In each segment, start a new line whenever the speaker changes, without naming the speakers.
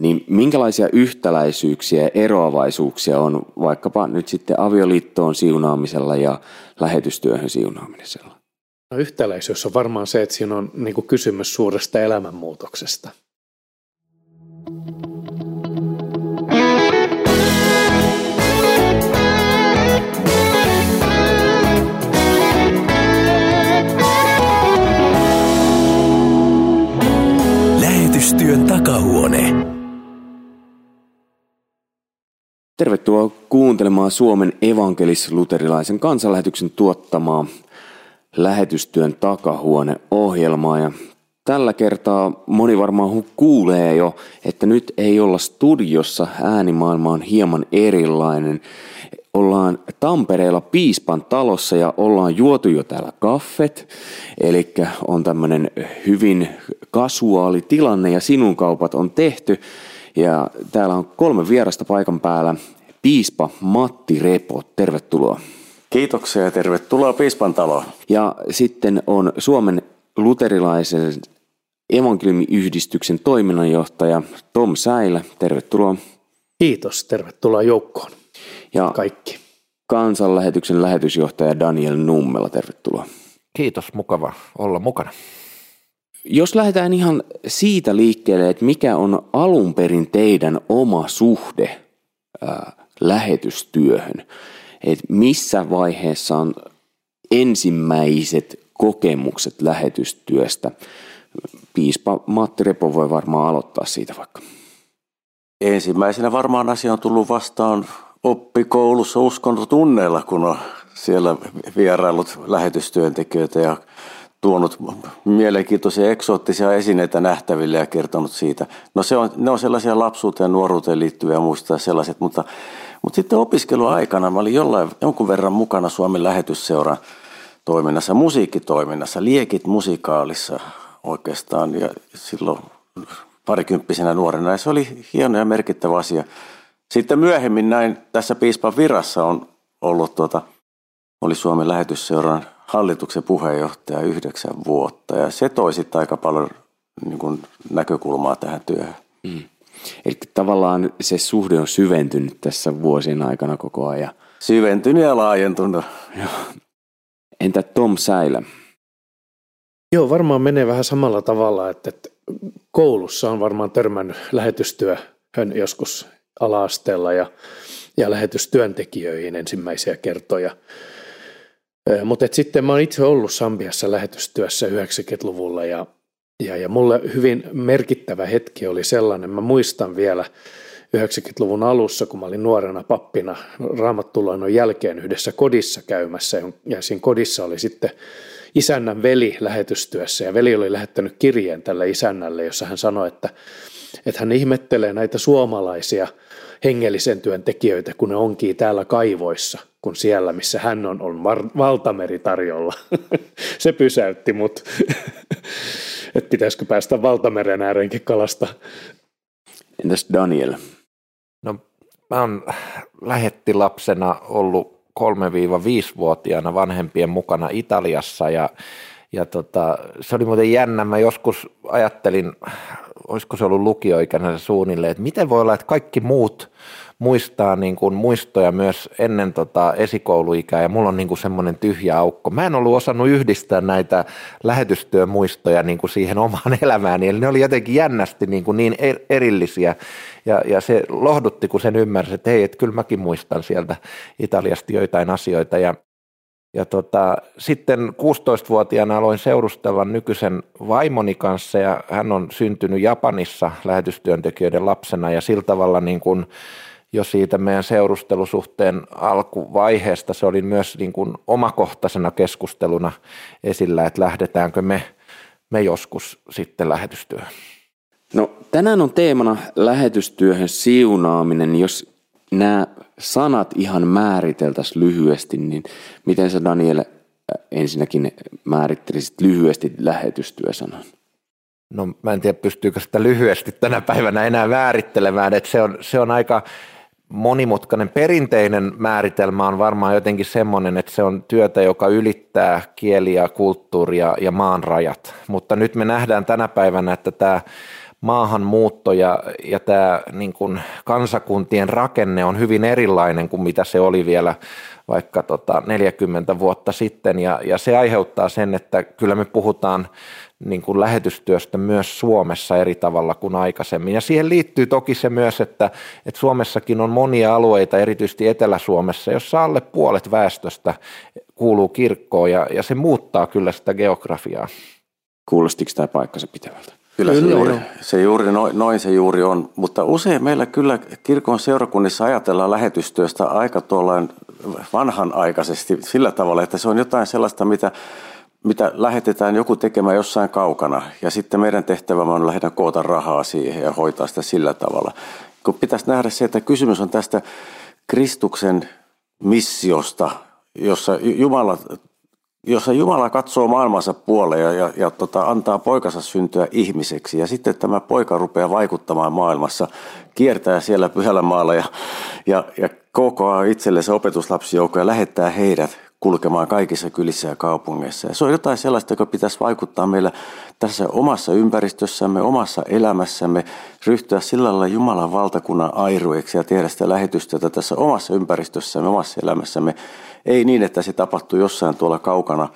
Niin minkälaisia yhtäläisyyksiä ja eroavaisuuksia on vaikkapa nyt sitten avioliittoon siunaamisella ja lähetystyöhön siunaamisella?
No, yhtäläisyys on varmaan se, että siinä on niin kysymys suuresta elämänmuutoksesta.
Tervetuloa kuuntelemaan Suomen evankelis-luterilaisen kansanlähetyksen tuottamaa lähetystyön takahuone-ohjelmaa. Ja tällä kertaa moni varmaan kuulee jo, että nyt ei olla studiossa, äänimaailma on hieman erilainen. Ollaan Tampereella Piispan talossa ja ollaan juotu jo täällä kaffet, eli on tämmöinen hyvin kasuaali tilanne ja sinun kaupat on tehty. Ja täällä on kolme vierasta paikan päällä. Piispa Matti Repo, tervetuloa.
Kiitoksia ja tervetuloa Piispan taloon.
Ja sitten on Suomen luterilaisen evankeliumiyhdistyksen toiminnanjohtaja Tom Säilä, tervetuloa.
Kiitos, tervetuloa joukkoon. Ja kaikki.
Kansanlähetyksen lähetysjohtaja Daniel Nummela, tervetuloa.
Kiitos, mukava olla mukana.
Jos lähdetään ihan siitä liikkeelle, että mikä on alun perin teidän oma suhde ää, lähetystyöhön, että missä vaiheessa on ensimmäiset kokemukset lähetystyöstä. Piispa Matti Repo voi varmaan aloittaa siitä vaikka.
Ensimmäisenä varmaan asia on tullut vastaan oppikoulussa uskontotunneilla, kun on siellä vierailut lähetystyöntekijöitä ja tuonut mielenkiintoisia eksoottisia esineitä nähtäville ja kertonut siitä. No se on, ne on sellaisia lapsuuteen nuoruuteen liittyviä muistaa sellaiset, mutta, mutta sitten opiskeluaikana mä olin jollain, jonkun verran mukana Suomen lähetysseuran toiminnassa, musiikkitoiminnassa, liekit musikaalissa oikeastaan ja silloin parikymppisenä nuorena ja se oli hieno ja merkittävä asia. Sitten myöhemmin näin tässä piispan virassa on ollut tuota, oli Suomen lähetysseuran hallituksen puheenjohtaja yhdeksän vuotta ja se toi sitten aika paljon niin kuin näkökulmaa tähän työhön. Mm.
Eli tavallaan se suhde on syventynyt tässä vuosien aikana koko ajan.
Syventynyt ja laajentunut. Joo.
Entä Tom Säilä?
Joo, varmaan menee vähän samalla tavalla, että, että koulussa on varmaan törmännyt lähetystyöhön joskus ala-asteella ja, ja lähetystyöntekijöihin ensimmäisiä kertoja – mutta sitten mä oon itse ollut Sambiassa lähetystyössä 90-luvulla ja, ja, ja mulle hyvin merkittävä hetki oli sellainen, mä muistan vielä 90-luvun alussa, kun mä olin nuorena pappina raamattuloinnon jälkeen yhdessä kodissa käymässä. Ja siinä kodissa oli sitten isännän veli lähetystyössä ja veli oli lähettänyt kirjeen tälle isännälle, jossa hän sanoi, että, että hän ihmettelee näitä suomalaisia – hengellisen työn tekijöitä, kun ne onkin täällä kaivoissa, kun siellä, missä hän on, on valtameri tarjolla. Se pysäytti mut, että pitäisikö päästä valtameren ääreenkin kalasta.
Entäs Daniel?
No mä oon lähettilapsena ollut 3-5-vuotiaana vanhempien mukana Italiassa ja ja tota, se oli muuten jännä. Mä joskus ajattelin, olisiko se ollut lukioikäinen suunnilleen, että miten voi olla, että kaikki muut muistaa niin kuin muistoja myös ennen tota esikouluikää ja mulla on niin kuin semmoinen tyhjä aukko. Mä en ollut osannut yhdistää näitä lähetystyömuistoja niin kuin siihen omaan elämääni, eli ne oli jotenkin jännästi niin, kuin niin er-, erillisiä ja, ja se lohdutti, kun sen ymmärsi, että hei, että kyllä mäkin muistan sieltä Italiasta joitain asioita ja ja tota, sitten 16-vuotiaana aloin seurustella nykyisen vaimoni kanssa ja hän on syntynyt Japanissa lähetystyöntekijöiden lapsena ja sillä tavalla niin kuin jo siitä meidän seurustelusuhteen alkuvaiheesta se oli myös niin kuin omakohtaisena keskusteluna esillä, että lähdetäänkö me, me joskus sitten lähetystyöhön.
No tänään on teemana lähetystyöhön siunaaminen. Jos nämä sanat ihan määriteltäisiin lyhyesti, niin miten sä Daniel äh, ensinnäkin määrittelisit lyhyesti lähetystyösanan?
No mä en tiedä pystyykö sitä lyhyesti tänä päivänä enää määrittelemään, että se on, se on aika monimutkainen. Perinteinen määritelmä on varmaan jotenkin semmoinen, että se on työtä, joka ylittää kieliä, kulttuuria ja maan rajat. Mutta nyt me nähdään tänä päivänä, että tämä maahanmuutto ja, ja tämä niin kuin kansakuntien rakenne on hyvin erilainen kuin mitä se oli vielä vaikka tota 40 vuotta sitten ja, ja se aiheuttaa sen, että kyllä me puhutaan niin kuin lähetystyöstä myös Suomessa eri tavalla kuin aikaisemmin. Ja siihen liittyy toki se myös, että, että Suomessakin on monia alueita, erityisesti Etelä-Suomessa, jossa alle puolet väestöstä kuuluu kirkkoon ja, ja se muuttaa kyllä sitä geografiaa.
Kuulostiko tämä paikkansa pitävältä?
Kyllä, kyllä. se, juuri, se juuri, noin, noin se juuri on, mutta usein meillä kyllä kirkon seurakunnissa ajatellaan lähetystyöstä aika tuollain vanhanaikaisesti sillä tavalla, että se on jotain sellaista, mitä mitä lähetetään joku tekemään jossain kaukana. Ja sitten meidän tehtävämme on lähinnä koota rahaa siihen ja hoitaa sitä sillä tavalla. Kun pitäisi nähdä se, että kysymys on tästä Kristuksen missiosta, jossa Jumala, jossa Jumala katsoo maailmansa puoleen ja, ja, ja tota, antaa poikansa syntyä ihmiseksi. Ja sitten tämä poika rupeaa vaikuttamaan maailmassa, kiertää siellä pyhällä maalla ja, ja, ja kokoaa itsellensä opetuslapsijoukkoja ja lähettää heidät kulkemaan kaikissa kylissä ja kaupungeissa. Ja se on jotain sellaista, joka pitäisi vaikuttaa meillä tässä omassa ympäristössämme, omassa elämässämme, ryhtyä sillä lailla Jumalan valtakunnan airueksi ja tehdä sitä lähetystyötä tässä omassa ympäristössämme, omassa elämässämme. Ei niin, että se tapahtuu jossain tuolla kaukana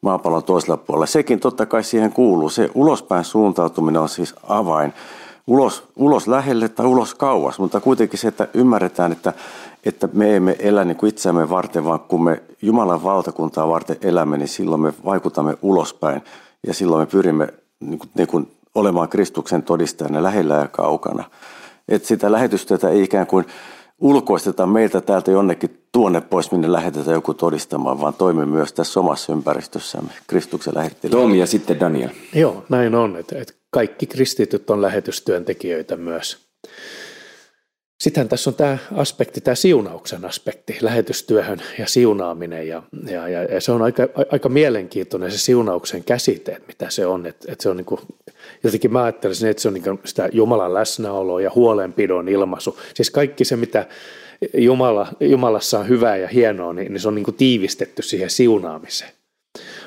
maapallon toisella puolella. Sekin totta kai siihen kuuluu. Se ulospäin suuntautuminen on siis avain. Ulos, ulos lähelle tai ulos kauas, mutta kuitenkin se, että ymmärretään, että että me emme elä niin kuin itseämme varten, vaan kun me Jumalan valtakuntaa varten elämme, niin silloin me vaikutamme ulospäin ja silloin me pyrimme niin kuin, niin kuin olemaan Kristuksen todistajana lähellä ja kaukana. Että sitä lähetystyötä ei ikään kuin ulkoisteta meiltä täältä jonnekin tuonne pois, minne lähetetään joku todistamaan, vaan toimi myös tässä omassa ympäristössämme Kristuksen lähettelijä.
Tomi ja sitten Daniel.
Joo, näin on. Että, että kaikki kristityt on lähetystyöntekijöitä myös. Sittenhän tässä on tämä aspekti, tämä siunauksen aspekti, lähetystyöhön ja siunaaminen. Ja, ja, ja, ja se on aika, aika mielenkiintoinen se siunauksen käsite, että mitä se on. Että, että se on niin kuin, jotenkin mä ajattelisin, että se on niin sitä Jumalan läsnäoloa ja huolenpidon ilmaisu. Siis kaikki se, mitä Jumala, Jumalassa on hyvää ja hienoa, niin, niin se on niin kuin tiivistetty siihen siunaamiseen.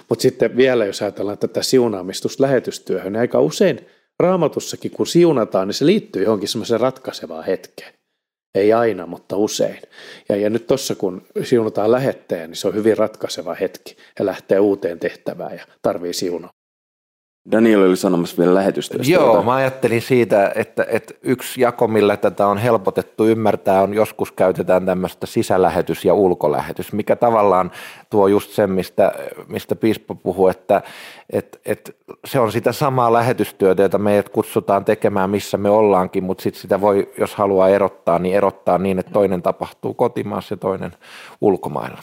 Mutta sitten vielä, jos ajatellaan tätä siunaamistusta lähetystyöhön, niin aika usein raamatussakin, kun siunataan, niin se liittyy johonkin semmoiseen ratkaisevaan hetkeen. Ei aina, mutta usein. Ja, ja nyt tuossa kun siunataan lähetteen, niin se on hyvin ratkaiseva hetki. ja lähtee uuteen tehtävään ja tarvii siunaa.
Daniel oli sanomassa vielä lähetystä.
Joo, mä ajattelin siitä, että, että yksi jako, millä tätä on helpotettu ymmärtää, on joskus käytetään tämmöistä sisälähetys ja ulkolähetys, mikä tavallaan tuo just sen, mistä, mistä Piispa puhuu, että, että, että se on sitä samaa lähetystyötä, jota meidät kutsutaan tekemään, missä me ollaankin, mutta sitten sitä voi, jos haluaa erottaa, niin erottaa niin, että toinen tapahtuu kotimaassa ja toinen ulkomailla.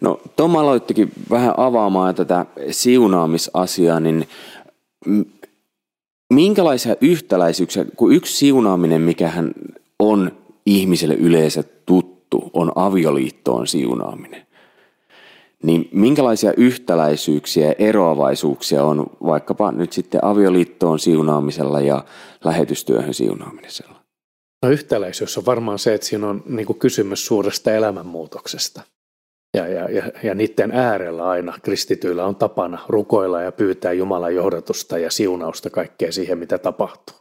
No Tom aloittikin vähän avaamaan tätä siunaamisasiaa, niin minkälaisia yhtäläisyyksiä, kun yksi siunaaminen, mikähän on ihmiselle yleensä tuttu, on avioliittoon siunaaminen. Niin minkälaisia yhtäläisyyksiä ja eroavaisuuksia on vaikkapa nyt sitten avioliittoon siunaamisella ja lähetystyöhön siunaamisella?
No yhtäläisyys on varmaan se, että siinä on niin kysymys suuresta elämänmuutoksesta. Ja, ja, ja, ja niiden äärellä aina kristityillä on tapana rukoilla ja pyytää Jumalan johdatusta ja siunausta kaikkea siihen, mitä tapahtuu.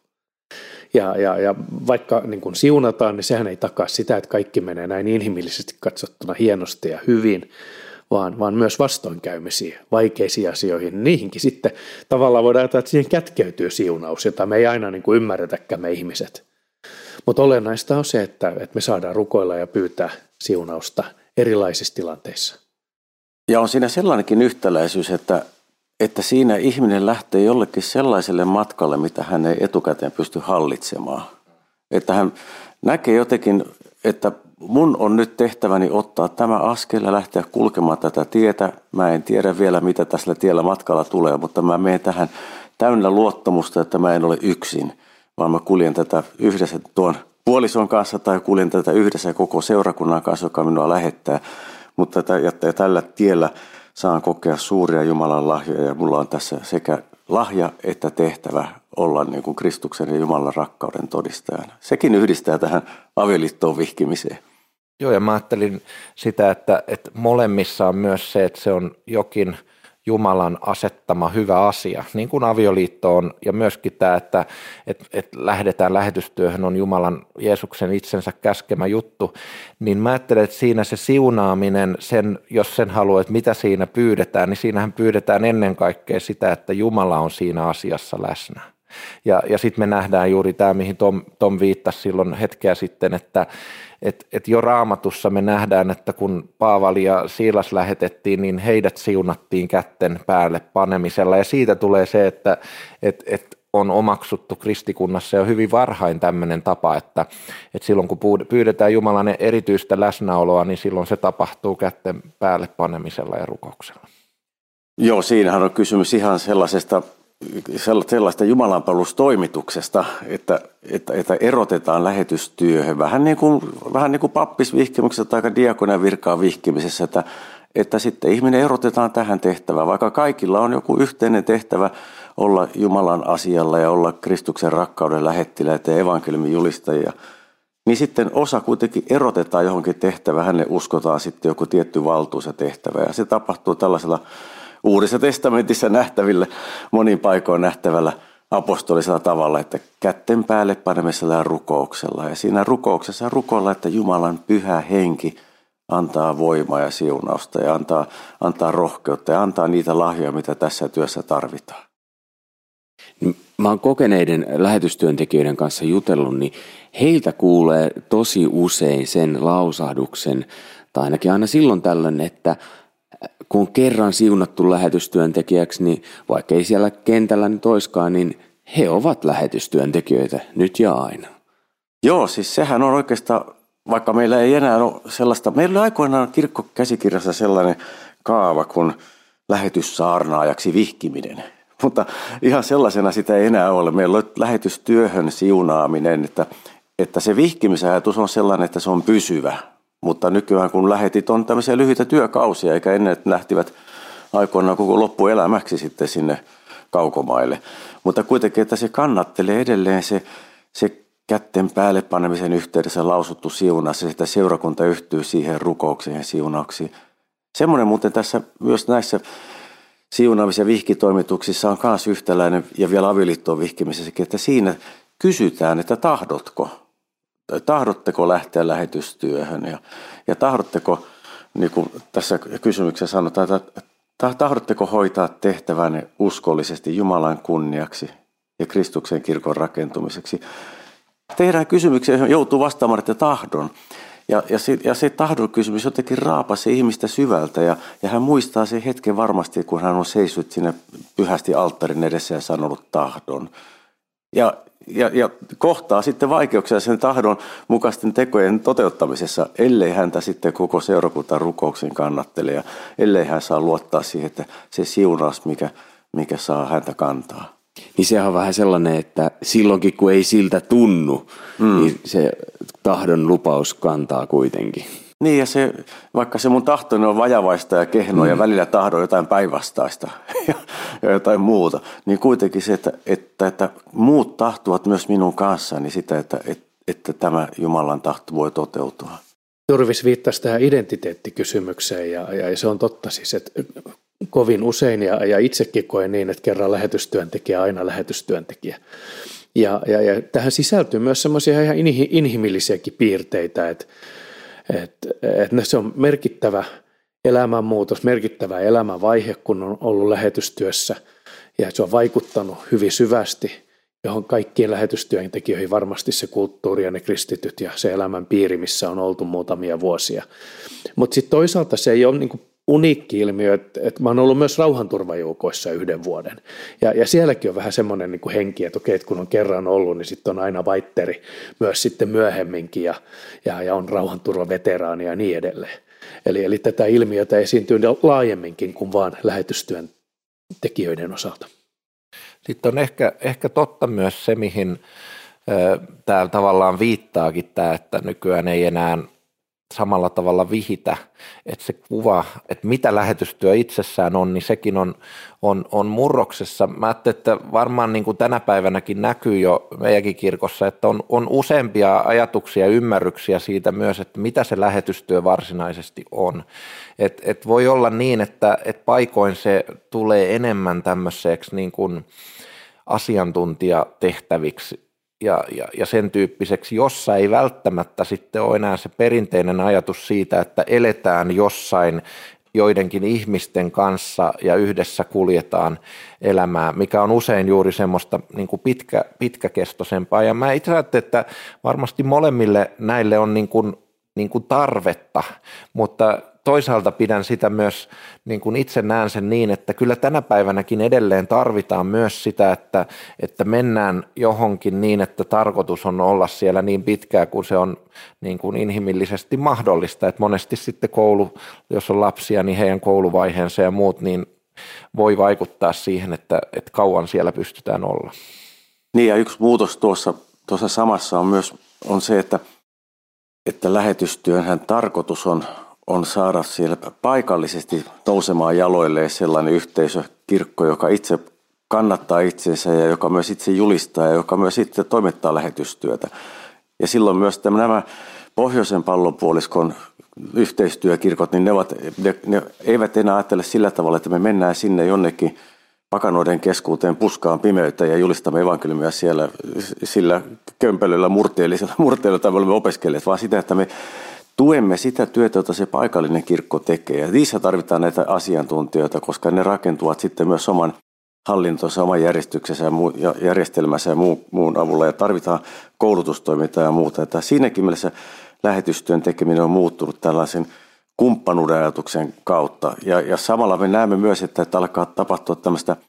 Ja, ja, ja vaikka niin kun siunataan, niin sehän ei takaa sitä, että kaikki menee näin inhimillisesti katsottuna hienosti ja hyvin, vaan, vaan myös vastoinkäymisiin, vaikeisiin asioihin. Niihinkin sitten tavallaan voidaan ajatella, että siihen kätkeytyy siunaus, jota me ei aina niin kuin ymmärretäkään me ihmiset. Mutta olennaista on se, että, että me saadaan rukoilla ja pyytää siunausta – erilaisissa tilanteissa.
Ja on siinä sellainenkin yhtäläisyys, että, että siinä ihminen lähtee jollekin sellaiselle matkalle, mitä hän ei etukäteen pysty hallitsemaan. Että hän näkee jotenkin, että mun on nyt tehtäväni ottaa tämä askel ja lähteä kulkemaan tätä tietä. Mä en tiedä vielä, mitä tässä tiellä matkalla tulee, mutta mä menen tähän täynnä luottamusta, että mä en ole yksin, vaan mä kuljen tätä yhdessä tuon puolison kanssa tai kuljen tätä yhdessä koko seurakunnan kanssa, joka minua lähettää. Mutta ja tällä tiellä saan kokea suuria Jumalan lahjoja ja mulla on tässä sekä lahja että tehtävä olla niin kuin Kristuksen ja Jumalan rakkauden todistajana. Sekin yhdistää tähän avioliittoon vihkimiseen.
Joo, ja mä ajattelin sitä, että, että molemmissa on myös se, että se on jokin Jumalan asettama hyvä asia, niin kuin avioliitto on, ja myöskin tämä, että et, et lähdetään lähetystyöhön, on Jumalan Jeesuksen itsensä käskemä juttu, niin mä ajattelen, että siinä se siunaaminen, sen, jos sen haluaa, että mitä siinä pyydetään, niin siinähän pyydetään ennen kaikkea sitä, että Jumala on siinä asiassa läsnä. Ja, ja sitten me nähdään juuri tämä, mihin Tom, Tom viittasi silloin hetkeä sitten, että et, et jo raamatussa me nähdään, että kun Paavali ja Siilas lähetettiin, niin heidät siunattiin kätten päälle panemisella. Ja siitä tulee se, että et, et on omaksuttu kristikunnassa jo hyvin varhain tämmöinen tapa, että, että silloin kun pyydetään Jumalan erityistä läsnäoloa, niin silloin se tapahtuu kätten päälle panemisella ja rukouksella.
Joo, siinähän on kysymys ihan sellaisesta sellaista jumalanpalustoimituksesta, että, että, että erotetaan lähetystyöhön. Vähän niin kuin, vähän niin kuin pappisvihkimyksessä tai diakonan virkaan vihkimisessä, että, että sitten ihminen erotetaan tähän tehtävään, vaikka kaikilla on joku yhteinen tehtävä olla Jumalan asialla ja olla Kristuksen rakkauden lähettiläitä ja evankeliumin julistajia, niin sitten osa kuitenkin erotetaan johonkin tehtävään, hänelle uskotaan sitten joku tietty valtuus ja tehtävä. Ja se tapahtuu tällaisella Uudessa testamentissa nähtäville, monin paikoin nähtävällä apostolisella tavalla, että kätten päälle panemisella rukouksella. Ja siinä rukouksessa rukoilla, että Jumalan pyhä henki antaa voimaa ja siunausta ja antaa, antaa rohkeutta ja antaa niitä lahjoja, mitä tässä työssä tarvitaan.
Mä oon kokeneiden lähetystyöntekijöiden kanssa jutellut, niin heiltä kuulee tosi usein sen lausahduksen, tai ainakin aina silloin tällöin, että kun on kerran siunattu lähetystyöntekijäksi, niin vaikka ei siellä kentällä nyt oiskaan, niin he ovat lähetystyöntekijöitä nyt ja aina.
Joo, siis sehän on oikeastaan, vaikka meillä ei enää ole sellaista, meillä oli aikoinaan kirkkokäsikirjassa sellainen kaava kuin lähetyssaarnaajaksi vihkiminen. Mutta ihan sellaisena sitä ei enää ole. Meillä on lähetystyöhön siunaaminen, että, että se vihkimisajatus on sellainen, että se on pysyvä. Mutta nykyään kun lähetit on tämmöisiä lyhyitä työkausia, eikä ennen lähtivät aikoinaan koko loppuelämäksi sitten sinne kaukomaille. Mutta kuitenkin, että se kannattelee edelleen se, se kätten päälle panemisen yhteydessä lausuttu siunaus, että seurakunta yhtyy siihen rukoukseen ja siunauksiin. Semmoinen muuten tässä myös näissä siunaamis- ja vihkitoimituksissa on myös yhtäläinen ja vielä avioliittoon vihkimisessäkin, että siinä kysytään, että tahdotko tahdotteko lähteä lähetystyöhön ja, ja tahdotteko, niin kuin tässä kysymyksessä sanotaan, että tahdotteko hoitaa tehtävänne uskollisesti Jumalan kunniaksi ja Kristuksen kirkon rakentumiseksi. Tehdään kysymyksiä, johon joutuu vastaamaan, että tahdon. Ja, ja, se, ja se tahdon kysymys jotenkin raapasi ihmistä syvältä ja, ja hän muistaa sen hetken varmasti, kun hän on seissyt sinne pyhästi alttarin edessä ja sanonut tahdon. Ja, ja, ja kohtaa sitten vaikeuksia sen tahdon mukaisten tekojen toteuttamisessa, ellei häntä sitten koko seurakunta rukouksen kannattele ja ellei hän saa luottaa siihen, että se siunaus, mikä, mikä saa häntä kantaa.
Niin sehän on vähän sellainen, että silloinkin kun ei siltä tunnu, mm. niin se tahdon lupaus kantaa kuitenkin.
Niin ja se, vaikka se mun tahtoni on vajavaista ja kehnoa mm. ja välillä tahdon jotain päinvastaista ja, ja jotain muuta, niin kuitenkin se, että, että, että muut tahtuvat myös minun kanssani sitä, että, että, että tämä Jumalan tahto voi toteutua.
Turvis viittasi tähän identiteettikysymykseen ja, ja se on totta siis, että kovin usein ja, ja itsekin koen niin, että kerran lähetystyöntekijä, aina lähetystyöntekijä. Ja, ja, ja tähän sisältyy myös semmoisia ihan inhimillisiäkin piirteitä, että että et se on merkittävä elämänmuutos, merkittävä elämänvaihe, kun on ollut lähetystyössä ja se on vaikuttanut hyvin syvästi johon kaikkiin lähetystyöntekijöihin varmasti se kulttuuri ja ne kristityt ja se elämän piiri, missä on oltu muutamia vuosia. Mutta sitten toisaalta se ei ole niinku uniikki ilmiö, että, että mä oon ollut myös rauhanturvajoukoissa yhden vuoden. Ja, ja sielläkin on vähän semmoinen niin henki, että okei, että kun on kerran ollut, niin sitten on aina vaitteri myös sitten myöhemminkin ja, ja, ja on rauhanturvaveteraani ja niin edelleen. Eli, eli tätä ilmiötä esiintyy laajemminkin kuin vain lähetystyön tekijöiden osalta.
Sitten on ehkä, ehkä totta myös se, mihin tämä tavallaan viittaakin tämä, että nykyään ei enää samalla tavalla vihitä, että se kuva, että mitä lähetystyö itsessään on, niin sekin on, on, on murroksessa. Mä ajattelin, että varmaan niin kuin tänä päivänäkin näkyy jo meidänkin kirkossa, että on, on useampia ajatuksia ja ymmärryksiä siitä myös, että mitä se lähetystyö varsinaisesti on. Et, et voi olla niin, että et paikoin se tulee enemmän tämmöiseksi niin kuin asiantuntijatehtäviksi ja, ja, ja sen tyyppiseksi, jossa ei välttämättä sitten ole enää se perinteinen ajatus siitä, että eletään jossain joidenkin ihmisten kanssa ja yhdessä kuljetaan elämää, mikä on usein juuri semmoista niin kuin pitkä, pitkäkestoisempaa. Ja mä itse ajattelen, että varmasti molemmille näille on niin kuin, niin kuin tarvetta, mutta toisaalta pidän sitä myös, niin kuin itse näen sen niin, että kyllä tänä päivänäkin edelleen tarvitaan myös sitä, että, että mennään johonkin niin, että tarkoitus on olla siellä niin pitkää kuin se on niin kuin inhimillisesti mahdollista. Että monesti sitten koulu, jos on lapsia, niin heidän kouluvaiheensa ja muut, niin voi vaikuttaa siihen, että, että kauan siellä pystytään olla.
Niin ja yksi muutos tuossa, tuossa samassa on myös on se, että, että lähetystyönhän tarkoitus on on saada siellä paikallisesti nousemaan jaloilleen sellainen yhteisö, kirkko, joka itse kannattaa itsensä ja joka myös itse julistaa ja joka myös itse toimittaa lähetystyötä. Ja silloin myös nämä pohjoisen pallonpuoliskon yhteistyökirkot, niin ne, ovat, ne, ne eivät enää ajattele sillä tavalla, että me mennään sinne jonnekin pakanoiden keskuuteen puskaan pimeyttä ja julistamme evankeliumia siellä sillä kömpelöllä murteellisella murteella, me olemme opiskelleet, vaan sitä, että me tuemme sitä työtä, jota se paikallinen kirkko tekee. Ja niissä tarvitaan näitä asiantuntijoita, koska ne rakentuvat sitten myös oman hallintonsa, oman järjestyksensä ja, järjestelmänsä ja muu, muun avulla. Ja tarvitaan koulutustoimintaa ja muuta. Että siinäkin mielessä lähetystyön tekeminen on muuttunut tällaisen kumppanuuden ajatuksen kautta. Ja, ja samalla me näemme myös, että, että alkaa tapahtua tämmöistä –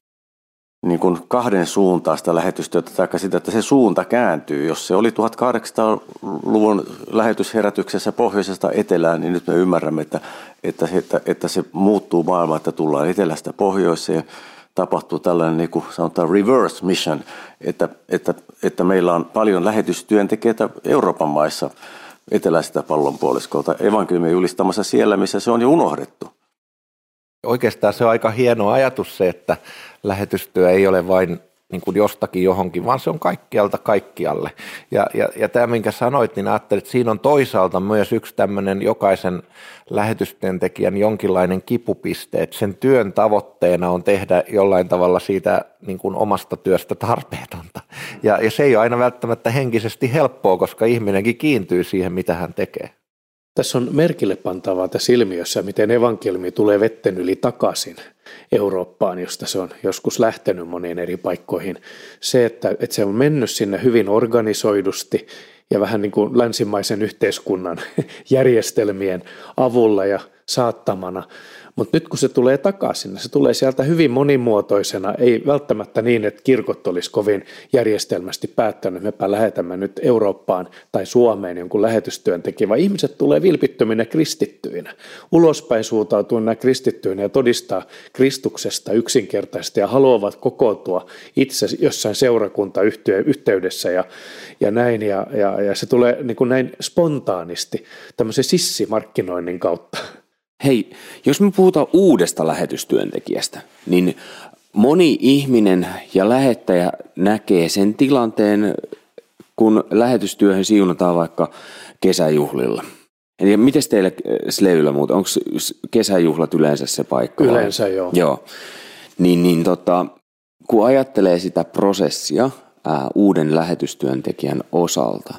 niin kuin kahden suuntaista lähetystyötä, tai sitä, että se suunta kääntyy. Jos se oli 1800-luvun lähetysherätyksessä pohjoisesta etelään, niin nyt me ymmärrämme, että, että, että, että se muuttuu maailma, että tullaan etelästä pohjoiseen. Tapahtuu tällainen niin kuin sanotaan reverse mission, että, että, että meillä on paljon lähetystyöntekijöitä Euroopan maissa eteläisestä pallonpuoliskolta evankeliumia julistamassa siellä, missä se on jo unohdettu.
Oikeastaan se on aika hieno ajatus se, että lähetystyö ei ole vain niin kuin jostakin johonkin, vaan se on kaikkialta kaikkialle. Ja, ja, ja tämä, minkä sanoit, niin ajattelin, että siinä on toisaalta myös yksi tämmöinen jokaisen lähetystyöntekijän jonkinlainen kipupiste, että sen työn tavoitteena on tehdä jollain tavalla siitä niin kuin omasta työstä tarpeetonta. Ja, ja se ei ole aina välttämättä henkisesti helppoa, koska ihminenkin kiintyy siihen, mitä hän tekee.
Tässä on merkille pantavaa tässä ilmiössä, miten evankeliumi tulee vetten yli takaisin Eurooppaan, josta se on joskus lähtenyt moniin eri paikkoihin. Se, että, että se on mennyt sinne hyvin organisoidusti ja vähän niin kuin länsimaisen yhteiskunnan järjestelmien avulla ja saattamana – mutta nyt kun se tulee takaisin, se tulee sieltä hyvin monimuotoisena, ei välttämättä niin, että kirkot olisi kovin järjestelmästi päättänyt, mepä lähetämme nyt Eurooppaan tai Suomeen jonkun lähetystyöntekijän, vaan ihmiset tulee vilpittöminä kristittyinä, ulospäin suuntautuina kristittyinä ja todistaa Kristuksesta yksinkertaisesti ja haluavat kokoontua itse jossain seurakuntayhteydessä ja, ja näin, ja, ja, ja se tulee niin kuin näin spontaanisti tämmöisen sissimarkkinoinnin kautta.
Hei, jos me puhutaan uudesta lähetystyöntekijästä, niin moni ihminen ja lähettäjä näkee sen tilanteen, kun lähetystyöhön siunataan vaikka kesäjuhlilla. Eli miten teille Sleyllä muuta, onko kesäjuhlat yleensä se paikka?
Yleensä vai? joo.
Joo. Niin, niin tota, kun ajattelee sitä prosessia ää, uuden lähetystyöntekijän osalta,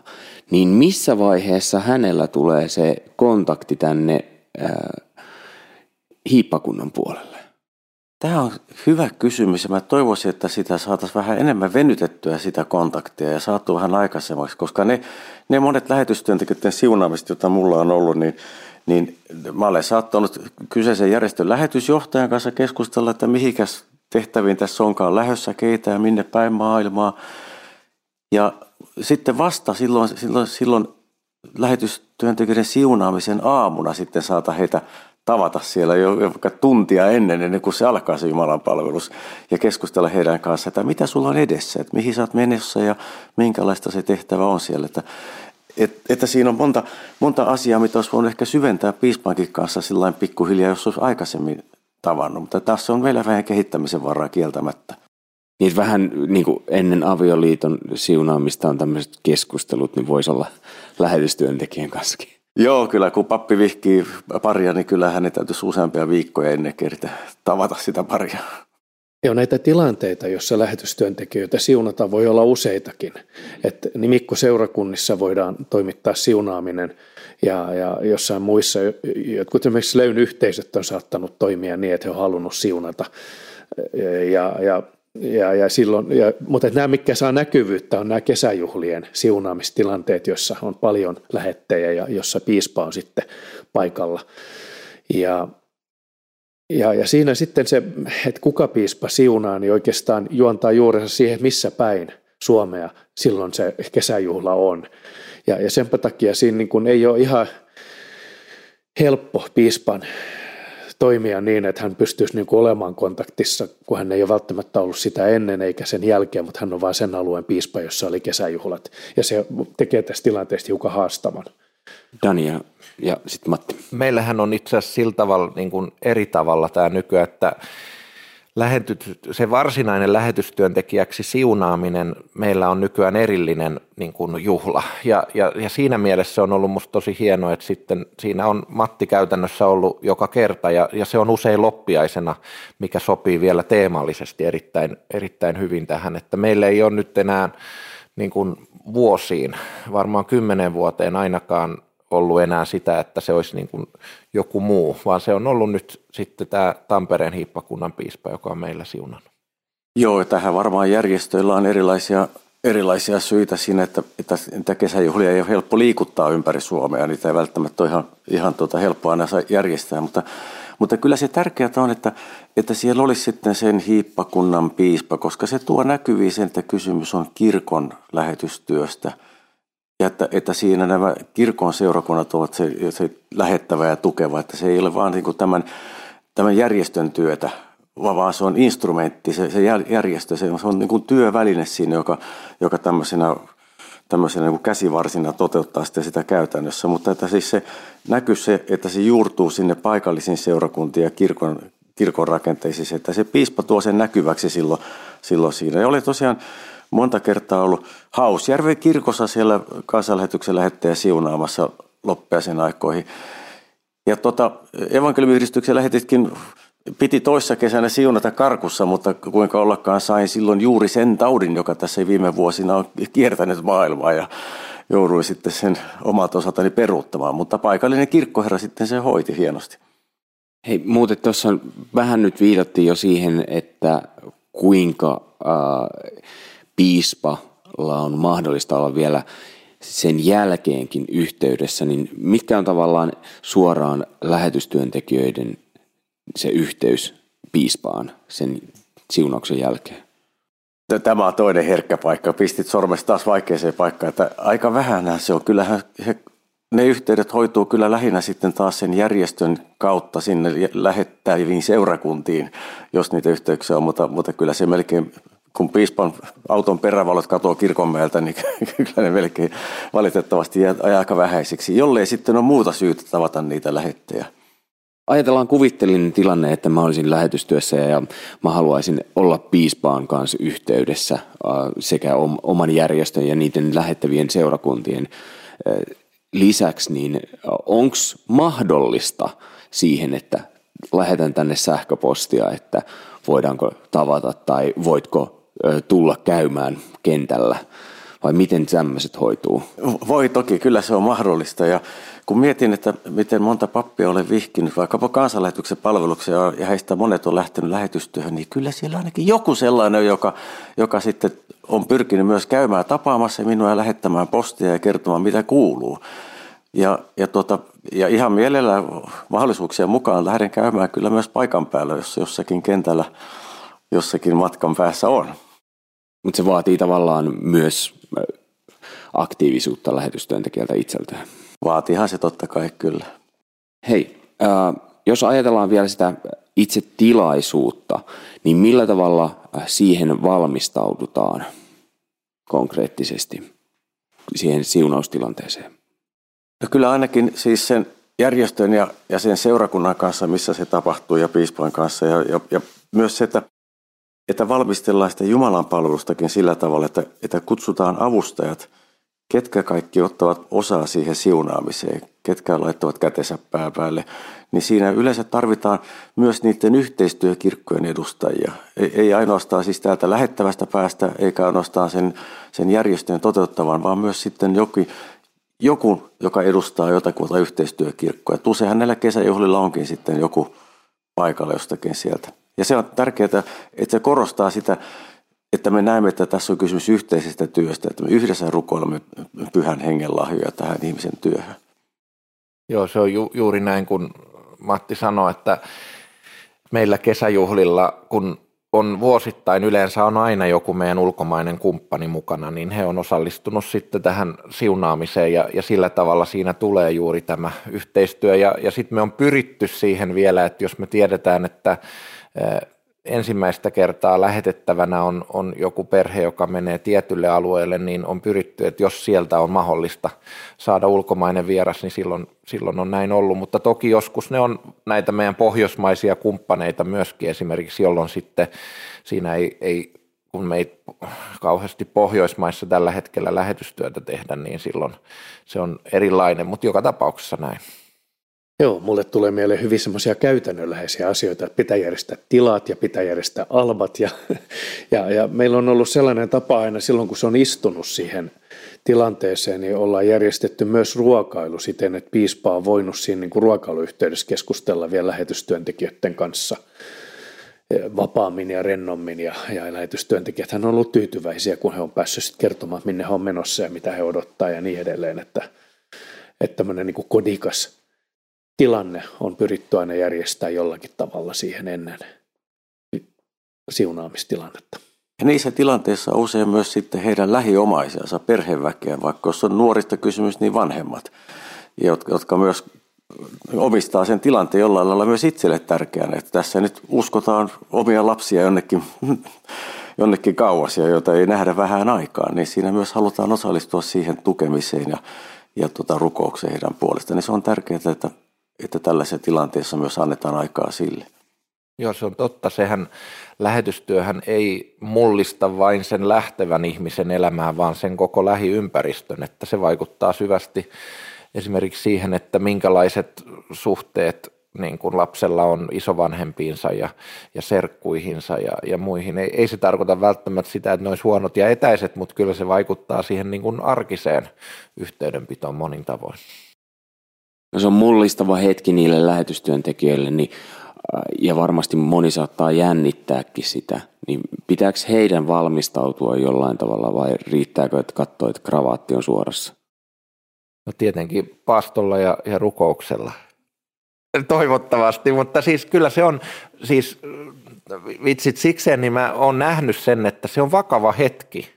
niin missä vaiheessa hänellä tulee se kontakti tänne ää, hiippakunnan puolelle?
Tämä on hyvä kysymys ja mä toivoisin, että sitä saataisiin vähän enemmän venytettyä sitä kontaktia ja saatu vähän aikaisemmaksi, koska ne, ne monet lähetystyöntekijöiden siunaamiset, joita mulla on ollut, niin, niin mä olen saattanut kyseisen järjestön lähetysjohtajan kanssa keskustella, että mihikäs tehtäviin tässä onkaan lähössä, keitä ja minne päin maailmaa. Ja sitten vasta silloin, silloin, silloin lähetystyöntekijöiden siunaamisen aamuna sitten saata heitä tavata siellä jo vaikka tuntia ennen, ennen kuin se alkaa se Jumalan palvelus ja keskustella heidän kanssaan, että mitä sulla on edessä, että mihin sä oot menossa ja minkälaista se tehtävä on siellä. Että, et, että siinä on monta, monta asiaa, mitä olisi voinut ehkä syventää piispankin kanssa sillä pikkuhiljaa, jos olisi aikaisemmin tavannut. Mutta tässä on vielä vähän kehittämisen varaa kieltämättä.
Niin vähän niin kuin ennen avioliiton siunaamista on tämmöiset keskustelut, niin voisi olla lähetystyöntekijän kanssakin.
Joo, kyllä kun pappi vihkii paria, niin kyllä hänen täytyisi useampia viikkoja ennen kertaa tavata sitä paria.
Joo, näitä tilanteita, joissa lähetystyöntekijöitä siunata voi olla useitakin. että nimikko-seurakunnissa voidaan toimittaa siunaaminen ja, ja jossain muissa, jotkut esimerkiksi leyn yhteisöt on saattanut toimia niin, että he on halunnut siunata. Ja, ja, ja, ja silloin, ja, mutta nämä, mitkä saa näkyvyyttä, on nämä kesäjuhlien siunaamistilanteet, joissa on paljon lähettejä ja jossa piispa on sitten paikalla. Ja ja, ja siinä sitten se, että kuka piispa siunaa, niin oikeastaan juontaa juurensa siihen, missä päin Suomea silloin se kesäjuhla on. Ja, ja sen takia siinä niin kuin ei ole ihan helppo piispan toimia niin, että hän pystyisi niin kuin olemaan kontaktissa, kun hän ei ole välttämättä ollut sitä ennen eikä sen jälkeen, mutta hän on vain sen alueen piispa, jossa oli kesäjuhlat. Ja se tekee tästä tilanteesta hiukan haastavan.
Dania ja sitten Matti.
Meillähän on itse asiassa sillä tavalla niin kuin eri tavalla tämä nykyään, että lähetyt, se varsinainen lähetystyöntekijäksi siunaaminen meillä on nykyään erillinen niin kuin juhla. Ja, ja, ja siinä mielessä on ollut minusta tosi hienoa, että sitten siinä on Matti käytännössä ollut joka kerta ja, ja se on usein loppiaisena, mikä sopii vielä teemallisesti erittäin, erittäin hyvin tähän, että meillä ei ole nyt enää niin kuin vuosiin, varmaan kymmenen vuoteen ainakaan ollut enää sitä, että se olisi niin kuin joku muu, vaan se on ollut nyt sitten tämä Tampereen hiippakunnan piispa, joka on meillä siunannut.
Joo, tähän varmaan järjestöillä on erilaisia, erilaisia syitä siinä, että, että, että kesäjuhlia ei ole helppo liikuttaa ympäri Suomea, niitä ei välttämättä ole ihan, ihan tuota helppo aina järjestää, mutta, mutta kyllä se tärkeää on, että, että siellä olisi sitten sen hiippakunnan piispa, koska se tuo näkyviin sen, että kysymys on kirkon lähetystyöstä – ja että, että siinä nämä kirkon seurakunnat ovat se, se lähettävä ja tukeva, että se ei ole vaan niin tämän, tämän järjestön työtä, vaan se on instrumentti, se, se järjestö, se on, se on niin kuin työväline siinä, joka, joka tämmöisenä, tämmöisenä niin kuin käsivarsina toteuttaa sitä, sitä käytännössä. Mutta että siis se näkyy se, että se juurtuu sinne paikallisiin seurakuntiin ja kirkon, kirkon rakenteisiin, että se piispa tuo sen näkyväksi silloin, silloin siinä. Ja oli tosiaan monta kertaa ollut Hausjärven kirkossa siellä kansanlähetyksen lähettäjä siunaamassa loppeasen aikoihin. Ja tota, evankeliumiyhdistyksen lähetitkin piti toissa kesänä siunata karkussa, mutta kuinka ollakaan sain silloin juuri sen taudin, joka tässä viime vuosina on kiertänyt maailmaa ja jouduin sitten sen omat osaltani peruuttamaan, mutta paikallinen kirkkoherra sitten se hoiti hienosti.
Hei, muuten tuossa vähän nyt viitattiin jo siihen, että kuinka äh, piispalla on mahdollista olla vielä sen jälkeenkin yhteydessä, niin mitkä on tavallaan suoraan lähetystyöntekijöiden se yhteys piispaan sen siunauksen jälkeen?
Tämä on toinen herkkä paikka. Pistit sormesta taas vaikeaseen paikkaan. Että aika vähän se on. Kyllähän he, ne yhteydet hoituu kyllä lähinnä sitten taas sen järjestön kautta sinne lähettäviin seurakuntiin, jos niitä yhteyksiä on. Mutta, mutta kyllä se melkein kun piispan auton perävalot katoaa kirkonmäeltä, niin kyllä ne melkein valitettavasti jää aika vähäisiksi, jollei sitten ole muuta syytä tavata niitä lähettejä.
Ajatellaan kuvittelin tilanne, että mä olisin lähetystyössä ja mä haluaisin olla piispaan kanssa yhteydessä sekä oman järjestön ja niiden lähettävien seurakuntien lisäksi, niin onko mahdollista siihen, että lähetän tänne sähköpostia, että voidaanko tavata tai voitko tulla käymään kentällä? Vai miten tämmöiset hoituu?
Voi toki, kyllä se on mahdollista. Ja kun mietin, että miten monta pappia olen vihkinyt vaikkapa kansanlähetyksen palveluksia ja heistä monet on lähtenyt lähetystyöhön, niin kyllä siellä ainakin joku sellainen, joka, joka sitten on pyrkinyt myös käymään tapaamassa minua ja lähettämään postia ja kertomaan, mitä kuuluu. Ja, ja, tuota, ja ihan mielellä mahdollisuuksien mukaan lähden käymään kyllä myös paikan päällä, jos jossakin kentällä jossakin matkan päässä on.
Mutta se vaatii tavallaan myös aktiivisuutta lähetystyöntekijältä itseltään.
Vaatiihan se totta kai kyllä.
Hei, äh, jos ajatellaan vielä sitä itse tilaisuutta, niin millä tavalla siihen valmistaudutaan konkreettisesti? siihen siunaustilanteeseen?
No kyllä ainakin siis sen järjestön ja, ja sen seurakunnan kanssa, missä se tapahtuu ja piispan kanssa ja, ja, ja myös se, että, että valmistellaan sitä Jumalan palvelustakin sillä tavalla, että, että kutsutaan avustajat, ketkä kaikki ottavat osaa siihen siunaamiseen, ketkä laittavat kätensä pää päälle, niin siinä yleensä tarvitaan myös niiden yhteistyökirkkojen edustajia. Ei, ei ainoastaan siis täältä lähettävästä päästä, eikä ainoastaan sen, sen järjestöjen toteuttavan, vaan myös sitten jokin, joku, joka edustaa jotakuta yhteistyökirkkoa. Et useinhan näillä kesäjuhlilla onkin sitten joku paikalla jostakin sieltä. Ja se on tärkeää, että se korostaa sitä, että me näemme, että tässä on kysymys yhteisestä työstä, että me yhdessä rukoilemme pyhän hengen lahjoja tähän ihmisen työhön.
Joo, se on ju- juuri näin, kun Matti sanoi, että meillä kesäjuhlilla, kun on vuosittain yleensä on aina joku meidän ulkomainen kumppani mukana, niin he on osallistunut sitten tähän siunaamiseen ja, ja sillä tavalla siinä tulee juuri tämä yhteistyö. Ja, ja sitten me on pyritty siihen vielä, että jos me tiedetään, että ensimmäistä kertaa lähetettävänä on, on joku perhe, joka menee tietylle alueelle, niin on pyritty, että jos sieltä on mahdollista saada ulkomainen vieras, niin silloin, silloin on näin ollut. Mutta toki joskus ne on näitä meidän pohjoismaisia kumppaneita myöskin esimerkiksi, jolloin sitten siinä ei, ei kun me ei kauheasti Pohjoismaissa tällä hetkellä lähetystyötä tehdä, niin silloin se on erilainen, mutta joka tapauksessa näin.
Joo, mulle tulee mieleen hyvin semmoisia käytännönläheisiä asioita, että pitää järjestää tilat ja pitää järjestää albat. Ja, ja, ja meillä on ollut sellainen tapa aina silloin, kun se on istunut siihen tilanteeseen, niin ollaan järjestetty myös ruokailu siten, että piispa on voinut siinä niin kuin ruokailuyhteydessä keskustella vielä lähetystyöntekijöiden kanssa vapaammin ja rennommin ja, ja lähetystyöntekijät on ollut tyytyväisiä, kun he on päässyt kertomaan, minne he on menossa ja mitä he odottaa ja niin edelleen, että, että tämmöinen niin kuin kodikas tilanne on pyritty aina järjestää jollakin tavalla siihen ennen siunaamistilannetta.
Ja niissä tilanteissa usein myös sitten heidän lähiomaisensa, perheväkeä, vaikka jos on nuorista kysymys, niin vanhemmat, jotka, myös omistaa sen tilanteen jollain lailla myös itselle tärkeänä, että tässä nyt uskotaan omia lapsia jonnekin, jonnekin kauas ja joita ei nähdä vähän aikaa, niin siinä myös halutaan osallistua siihen tukemiseen ja, ja tuota, rukoukseen heidän puolestaan. Niin se on tärkeää, että että tällaisessa tilanteessa myös annetaan aikaa sille.
Joo, se on totta. Sehän lähetystyöhän ei mullista vain sen lähtevän ihmisen elämää, vaan sen koko lähiympäristön, että se vaikuttaa syvästi esimerkiksi siihen, että minkälaiset suhteet niin kuin lapsella on isovanhempiinsa ja, ja serkkuihinsa ja, ja muihin. Ei, ei se tarkoita välttämättä sitä, että ne olisi huonot ja etäiset, mutta kyllä se vaikuttaa siihen niin kuin arkiseen yhteydenpitoon monin tavoin
no se on mullistava hetki niille lähetystyöntekijöille, niin, äh, ja varmasti moni saattaa jännittääkin sitä, niin pitääkö heidän valmistautua jollain tavalla vai riittääkö, että katsoo, että kravaatti on suorassa?
No tietenkin pastolla ja, ja rukouksella. Toivottavasti, mutta siis kyllä se on, siis vitsit sikseen, niin mä oon nähnyt sen, että se on vakava hetki.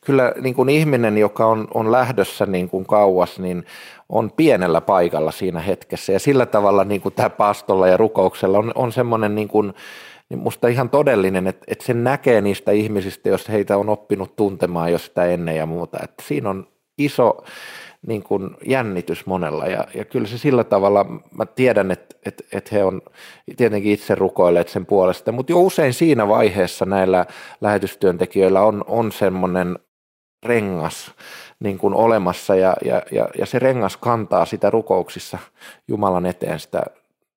Kyllä niin kuin ihminen, joka on, on lähdössä niin kuin kauas, niin on pienellä paikalla siinä hetkessä. Ja sillä tavalla niin kuin tämä pastolla ja rukouksella on, on semmoinen niin kuin, niin musta ihan todellinen, että, että sen näkee niistä ihmisistä, jos heitä on oppinut tuntemaan jo sitä ennen ja muuta. Että siinä on iso niin kuin jännitys monella ja, ja kyllä se sillä tavalla, mä tiedän, että, että, että he on tietenkin itse rukoilleet sen puolesta, mutta jo usein siinä vaiheessa näillä lähetystyöntekijöillä on, on semmoinen rengas niin kuin olemassa ja, ja, ja, ja se rengas kantaa sitä rukouksissa Jumalan eteen sitä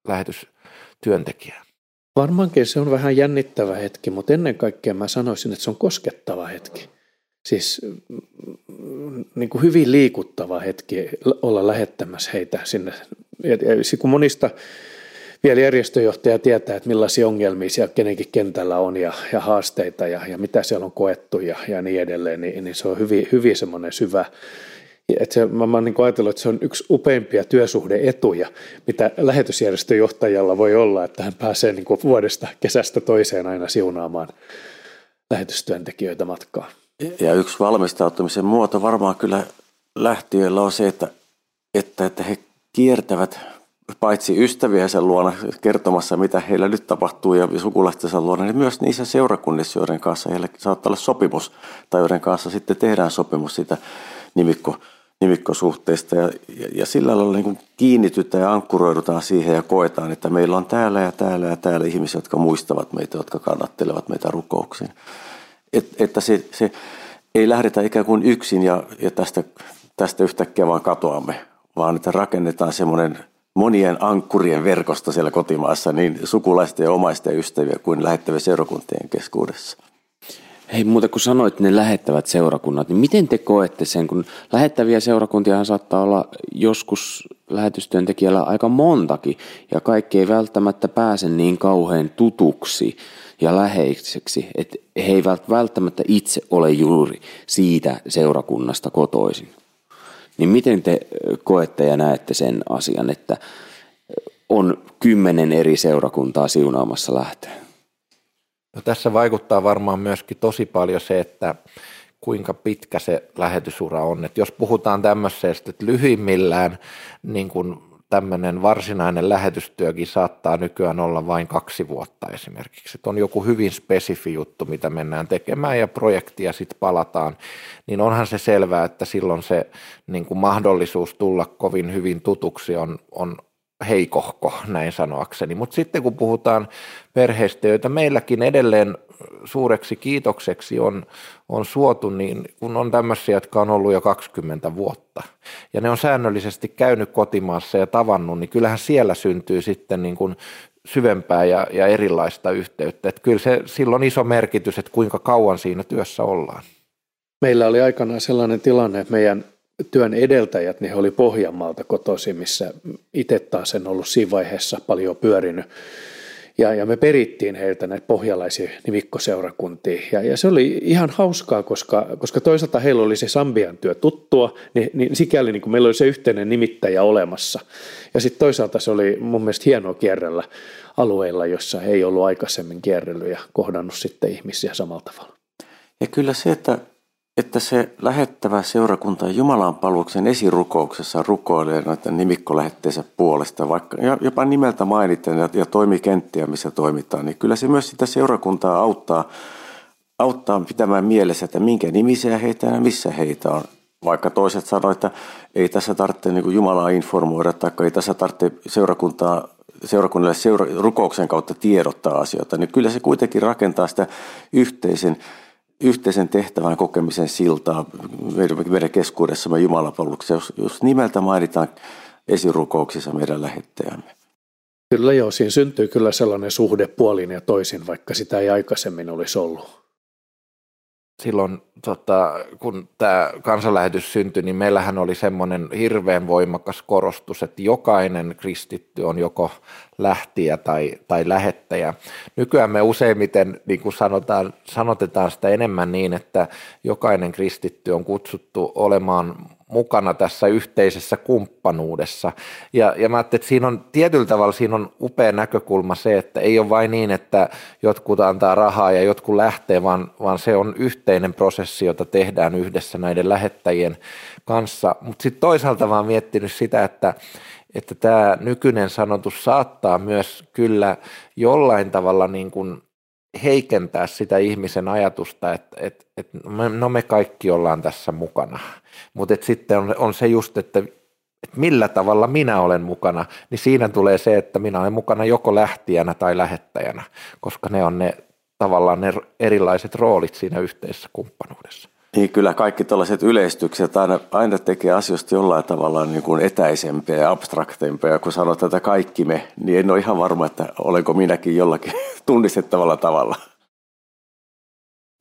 lähetystyöntekijää.
Varmaankin se on vähän jännittävä hetki, mutta ennen kaikkea mä sanoisin, että se on koskettava hetki. Siis mm, niin kuin hyvin liikuttava hetki olla lähettämässä heitä sinne. Ja kun monista vielä järjestöjohtaja tietää, että millaisia ongelmia siellä kenenkin kentällä on ja, ja haasteita ja, ja mitä siellä on koettu ja, ja niin edelleen, niin, niin se on hyvin, hyvin semmoinen syvä. Että se, mä, mä niin ajatellut, että se on yksi upeimpia työsuhdeetuja, mitä lähetysjärjestöjohtajalla voi olla, että hän pääsee niin vuodesta kesästä toiseen aina siunaamaan lähetystyöntekijöitä matkaan.
Ja yksi valmistautumisen muoto varmaan kyllä lähtiöillä on se, että, että, että he kiertävät paitsi ystäviensä luona kertomassa, mitä heillä nyt tapahtuu ja sukulaistensa luona, niin myös niissä seurakunnissa, joiden kanssa heillä saattaa olla sopimus tai joiden kanssa sitten tehdään sopimus siitä nimikko, nimikkosuhteista ja, ja, ja sillä lailla niin kiinnitytään ja ankkuroidutaan siihen ja koetaan, että meillä on täällä ja täällä ja täällä ihmisiä, jotka muistavat meitä, jotka kannattelevat meitä rukouksiin. Et, että se, se ei lähdetä ikään kuin yksin ja, ja tästä, tästä yhtäkkiä vaan katoamme, vaan että rakennetaan semmoinen monien ankkurien verkosto siellä kotimaassa, niin sukulaisten ja omaisten ystäviä kuin lähettävien seurakuntien keskuudessa.
Hei, muuten kun sanoit ne lähettävät seurakunnat, niin miten te koette sen, kun lähettäviä seurakuntia saattaa olla joskus lähetystyöntekijällä aika montakin, ja kaikki ei välttämättä pääse niin kauhean tutuksi ja läheiseksi, että he eivät välttämättä itse ole juuri siitä seurakunnasta kotoisin. Niin miten te koette ja näette sen asian, että on kymmenen eri seurakuntaa siunaamassa lähtöä?
No tässä vaikuttaa varmaan myöskin tosi paljon se, että kuinka pitkä se lähetysura on. Et jos puhutaan tämmöisestä, että lyhyimmillään niin kun tämmöinen varsinainen lähetystyökin saattaa nykyään olla vain kaksi vuotta esimerkiksi. Että on joku hyvin spesifi juttu, mitä mennään tekemään ja projektia sitten palataan, niin onhan se selvää, että silloin se niin kuin mahdollisuus tulla kovin hyvin tutuksi on, on heikohko, näin sanoakseni. Mutta sitten kun puhutaan perheistä, joita meilläkin edelleen suureksi kiitokseksi on, on suotu, niin kun on tämmöisiä, jotka on ollut jo 20 vuotta, ja ne on säännöllisesti käynyt kotimaassa ja tavannut, niin kyllähän siellä syntyy sitten niin kuin syvempää ja, ja erilaista yhteyttä. Että kyllä se silloin iso merkitys, että kuinka kauan siinä työssä ollaan.
Meillä oli aikanaan sellainen tilanne, että meidän työn edeltäjät, niin he oli Pohjanmaalta kotoisin, missä itse taas en ollut siinä vaiheessa paljon pyörinyt. Ja, ja me perittiin heiltä näitä pohjalaisia nimikkoseurakuntia. Ja, ja se oli ihan hauskaa, koska, koska toisaalta heillä oli se Sambian työ tuttua, niin, niin sikäli niin kuin meillä oli se yhteinen nimittäjä olemassa. Ja sitten toisaalta se oli mun mielestä hienoa kierrellä alueilla, jossa ei ollut aikaisemmin kierrellyt ja kohdannut sitten ihmisiä samalla tavalla.
Ja kyllä se, että että se lähettävä seurakunta Jumalan palveluksen esirukouksessa rukoilee noiden nimikkolähetteensä puolesta, vaikka jopa nimeltä mainiten ja, ja toimikenttiä, missä toimitaan, niin kyllä se myös sitä seurakuntaa auttaa, auttaa pitämään mielessä, että minkä nimisiä heitä ja missä heitä on. Vaikka toiset sanoivat, että ei tässä tarvitse niin Jumalaa informoida, tai ei tässä tarvitse seurakuntaa seurakunnille seura- rukouksen kautta tiedottaa asioita, niin kyllä se kuitenkin rakentaa sitä yhteisen yhteisen tehtävän kokemisen siltaa meidän, keskuudessamme Jumalapalveluksessa, jos, jos nimeltä mainitaan esirukouksissa meidän lähettäjämme.
Kyllä joo, siinä syntyy kyllä sellainen suhde puolin ja toisin, vaikka sitä ei aikaisemmin olisi ollut.
Silloin, tota, kun tämä kansanlähetys syntyi, niin meillähän oli semmoinen hirveän voimakas korostus, että jokainen kristitty on joko lähtiä tai, tai lähettäjä. Nykyään me useimmiten niin kuin sanotaan, sanotetaan sitä enemmän niin, että jokainen kristitty on kutsuttu olemaan mukana tässä yhteisessä kumppanuudessa. Ja, ja mä ajattelin, että siinä on tietyllä tavalla siinä on upea näkökulma se, että ei ole vain niin, että jotkut antaa rahaa ja jotkut lähtee, vaan, vaan se on yhteinen prosessi, jota tehdään yhdessä näiden lähettäjien kanssa. Mutta sitten toisaalta oon miettinyt sitä, että että tämä nykyinen sanotus saattaa myös kyllä jollain tavalla niin kuin heikentää sitä ihmisen ajatusta, että, että, että no me kaikki ollaan tässä mukana. Mutta sitten on, on se just, että, että millä tavalla minä olen mukana, niin siinä tulee se, että minä olen mukana joko lähtijänä tai lähettäjänä, koska ne on ne tavallaan ne erilaiset roolit siinä yhteisessä kumppanuudessa.
Niin kyllä kaikki tällaiset yleistykset aina, aina tekee asioista jollain tavalla niin kuin etäisempiä ja abstraktempia. Kun sanoo tätä kaikki me, niin en ole ihan varma, että olenko minäkin jollakin tunnistettavalla tavalla.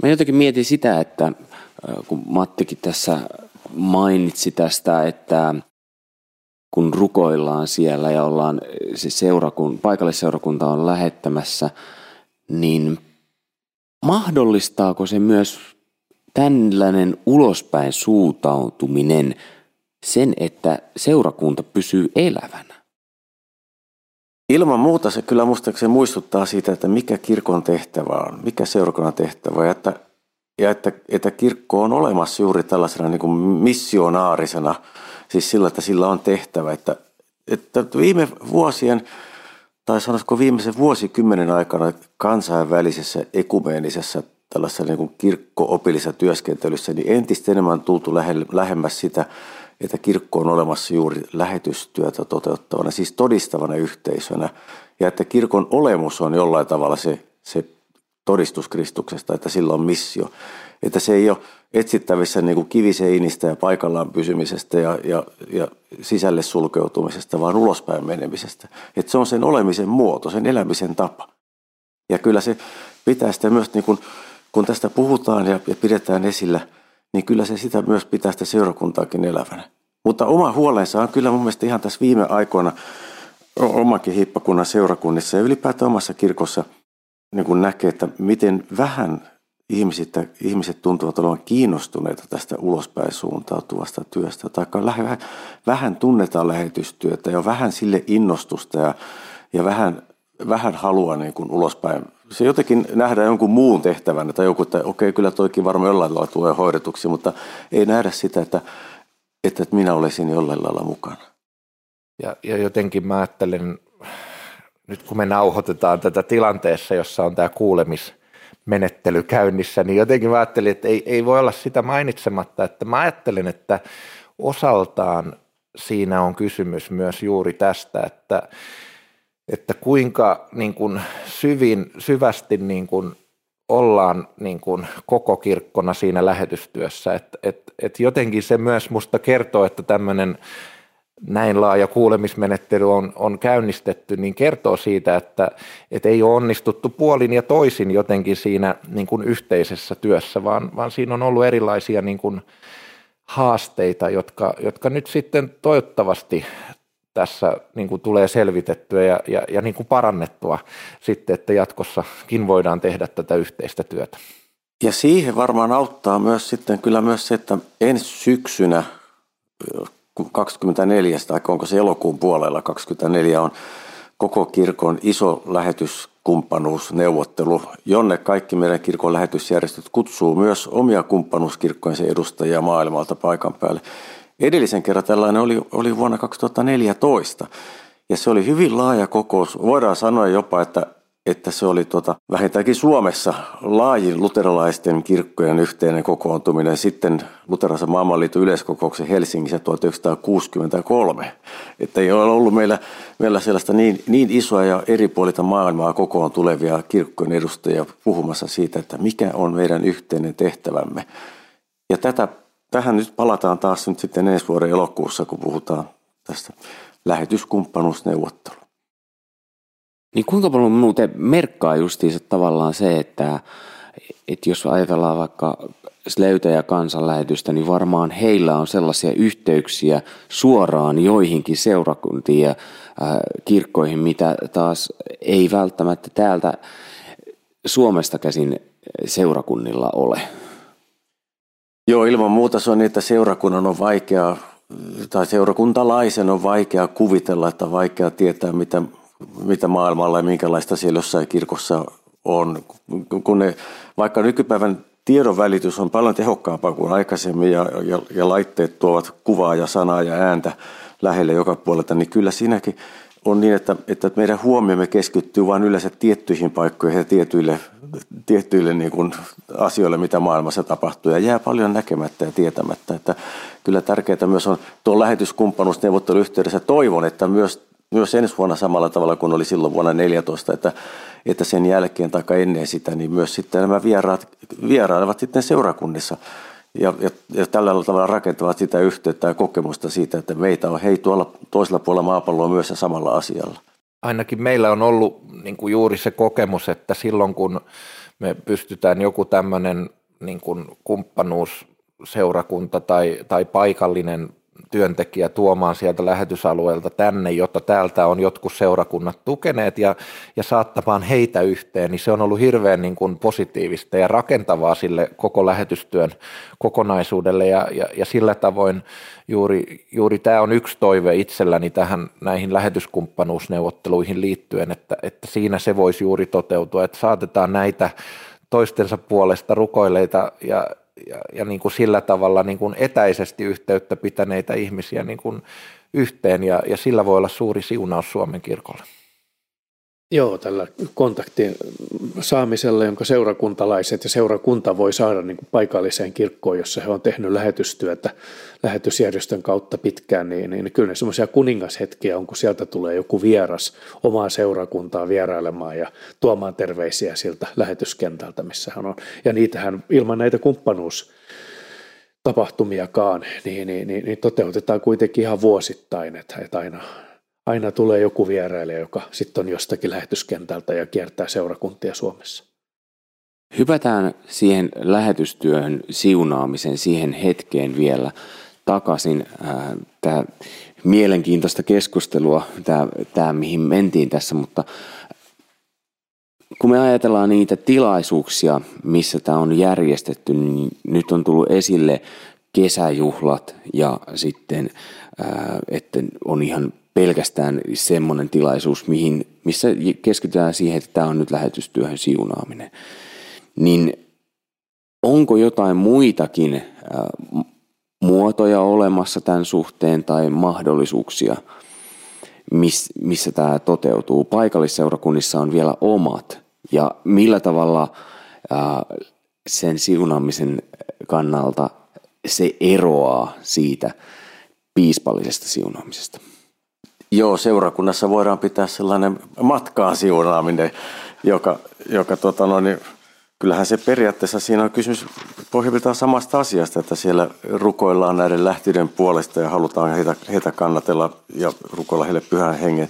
Mä jotenkin mietin sitä, että kun Mattikin tässä mainitsi tästä, että kun rukoillaan siellä ja ollaan se seurakun, paikallisseurakunta on lähettämässä, niin mahdollistaako se myös tällainen ulospäin suutautuminen sen, että seurakunta pysyy elävänä?
Ilman muuta se kyllä muistaakseni muistuttaa siitä, että mikä kirkon tehtävä on, mikä seurakunnan tehtävä, ja että, ja että, että kirkko on olemassa juuri tällaisena niin kuin missionaarisena, siis sillä, että sillä on tehtävä, että, että viime vuosien tai sanoisiko viimeisen vuosikymmenen aikana kansainvälisessä ekumeenisessä tällaisessa niin kirkko-opillisessa työskentelyssä, niin entistä enemmän on tultu lähemmäs sitä, että kirkko on olemassa juuri lähetystyötä toteuttavana, siis todistavana yhteisönä, ja että kirkon olemus on jollain tavalla se, se todistus Kristuksesta, että sillä on missio. Että se ei ole etsittävissä niin kuin kiviseinistä ja paikallaan pysymisestä ja, ja, ja sisälle sulkeutumisesta, vaan ulospäin menemisestä. Että se on sen olemisen muoto, sen elämisen tapa. Ja kyllä se pitää sitä myös, niin kuin, kun tästä puhutaan ja, ja pidetään esillä, niin kyllä se sitä myös pitää sitä seurakuntaakin elävänä. Mutta oma huolensa on kyllä mun mielestä ihan tässä viime aikoina omakin hiippakunnan seurakunnissa ja ylipäätään omassa kirkossa niin kun näkee, että miten vähän ihmiset, ihmiset tuntuvat olevan kiinnostuneita tästä ulospäin suuntautuvasta työstä. Tai vähän, vähän tunnetaan lähetystyötä ja vähän sille innostusta ja, ja vähän, vähän halua niin kuin ulospäin. Se jotenkin nähdään jonkun muun tehtävän, tai joku, että okei, kyllä toikin varmaan jollain lailla tulee hoidetuksi, mutta ei nähdä sitä, että, että minä olisin jollain lailla mukana.
Ja, ja jotenkin mä ajattelen, nyt kun me nauhoitetaan tätä tilanteessa, jossa on tämä kuulemismenettely käynnissä, niin jotenkin mä ajattelin, että ei, ei voi olla sitä mainitsematta, että mä ajattelen, että osaltaan siinä on kysymys myös juuri tästä, että, että kuinka niin kuin syvin, syvästi niin kuin ollaan niin kuin koko kirkkona siinä lähetystyössä. että et, et jotenkin se myös musta kertoo, että tämmöinen näin laaja kuulemismenettely on, on käynnistetty, niin kertoo siitä, että, että ei ole onnistuttu puolin ja toisin jotenkin siinä niin kuin yhteisessä työssä, vaan, vaan siinä on ollut erilaisia niin kuin haasteita, jotka, jotka nyt sitten toivottavasti tässä niin kuin tulee selvitettyä ja, ja, ja niin kuin parannettua sitten, että jatkossakin voidaan tehdä tätä yhteistä työtä.
Ja siihen varmaan auttaa myös sitten kyllä myös se, että ensi syksynä 24, tai onko se elokuun puolella 24 on koko kirkon iso lähetyskumppanuusneuvottelu, jonne kaikki meidän kirkon lähetysjärjestöt kutsuu myös omia kumppanuuskirkkojen edustajia maailmalta paikan päälle. Edellisen kerran tällainen oli, oli vuonna 2014 ja se oli hyvin laaja kokous. Voidaan sanoa jopa, että että se oli tota, vähintäänkin Suomessa laajin luterilaisten kirkkojen yhteinen kokoontuminen sitten luterilaisen maailmanliiton yleiskokouksen Helsingissä 1963. Että ei ole ollut meillä, meillä sellaista niin, niin isoa ja eri puolilta maailmaa kokoon tulevia kirkkojen edustajia puhumassa siitä, että mikä on meidän yhteinen tehtävämme. Ja tätä, tähän nyt palataan taas nyt sitten ensi vuoden elokuussa, kun puhutaan tästä lähetyskumppanuusneuvottelua.
Niin kuinka paljon muuten merkkaa justiinsa tavallaan se, että, että jos ajatellaan vaikka Sleytä ja kansanlähetystä, niin varmaan heillä on sellaisia yhteyksiä suoraan joihinkin seurakuntiin ja äh, kirkkoihin, mitä taas ei välttämättä täältä Suomesta käsin seurakunnilla ole.
Joo, ilman muuta se on niin, että seurakunnan on vaikea, tai seurakuntalaisen on vaikea kuvitella, että vaikea tietää, mitä mitä maailmalla ja minkälaista siellä jossain kirkossa on. Kun ne, vaikka nykypäivän tiedon välitys on paljon tehokkaampaa kuin aikaisemmin ja, ja, ja laitteet tuovat kuvaa ja sanaa ja ääntä lähelle joka puolelta, niin kyllä siinäkin on niin, että, että meidän huomiomme keskittyy vain yleensä tiettyihin paikkoihin ja tietyille, tiettyille niin kuin asioille, mitä maailmassa tapahtuu, ja jää paljon näkemättä ja tietämättä. Että kyllä tärkeää myös on tuon lähetyskumppanuusneuvotteluyhteydessä. Toivon, että myös myös ensi vuonna samalla tavalla kuin oli silloin vuonna 2014, että, että sen jälkeen tai ennen sitä, niin myös sitten nämä vieraat, vierailevat sitten seurakunnissa ja, ja, ja tällä tavalla rakentavat sitä yhteyttä ja kokemusta siitä, että meitä on hei tuolla toisella puolella maapalloa myös ja samalla asialla.
Ainakin meillä on ollut niin kuin juuri se kokemus, että silloin kun me pystytään joku tämmöinen niin kuin kumppanuus seurakunta tai, tai paikallinen työntekijä tuomaan sieltä lähetysalueelta tänne, jotta täältä on jotkut seurakunnat tukeneet ja, ja saattamaan heitä yhteen, niin se on ollut hirveän niin kuin positiivista ja rakentavaa sille koko lähetystyön kokonaisuudelle. Ja, ja, ja sillä tavoin juuri, juuri tämä on yksi toive itselläni tähän näihin lähetyskumppanuusneuvotteluihin liittyen, että, että siinä se voisi juuri toteutua, että saatetaan näitä toistensa puolesta rukoileita ja, ja, ja niin kuin sillä tavalla niin kuin etäisesti yhteyttä pitäneitä ihmisiä niin kuin yhteen ja, ja sillä voi olla suuri siunaus Suomen kirkolle.
Joo, tällä kontaktin saamisella, jonka seurakuntalaiset ja seurakunta voi saada niin kuin paikalliseen kirkkoon, jossa he on tehnyt lähetystyötä lähetysjärjestön kautta pitkään, niin, niin kyllä ne semmoisia kuningashetkiä on, kun sieltä tulee joku vieras omaa seurakuntaa vierailemaan ja tuomaan terveisiä siltä lähetyskentältä, missä hän on. Ja niitähän ilman näitä kumppanuus tapahtumiakaan, niin, niin, niin, niin toteutetaan kuitenkin ihan vuosittain, että, että aina, aina tulee joku vierailija, joka sitten on jostakin lähetyskentältä ja kiertää seurakuntia Suomessa.
Hypätään siihen lähetystyöhön siunaamisen siihen hetkeen vielä takaisin. Tämä mielenkiintoista keskustelua, tämä, tämä mihin mentiin tässä, mutta kun me ajatellaan niitä tilaisuuksia, missä tämä on järjestetty, niin nyt on tullut esille kesäjuhlat ja sitten, että on ihan pelkästään semmoinen tilaisuus, mihin, missä keskitytään siihen, että tämä on nyt lähetystyöhön siunaaminen. Niin onko jotain muitakin muotoja olemassa tämän suhteen tai mahdollisuuksia, missä tämä toteutuu? Paikallisseurakunnissa on vielä omat ja millä tavalla sen siunaamisen kannalta se eroaa siitä piispallisesta siunaamisesta?
Joo, seurakunnassa voidaan pitää sellainen matkaan siunaaminen, joka, joka tota noin, niin kyllähän se periaatteessa siinä on kysymys pohjimmiltaan samasta asiasta, että siellä rukoillaan näiden lähtiöiden puolesta ja halutaan heitä, heitä kannatella ja rukoilla heille pyhän hengen,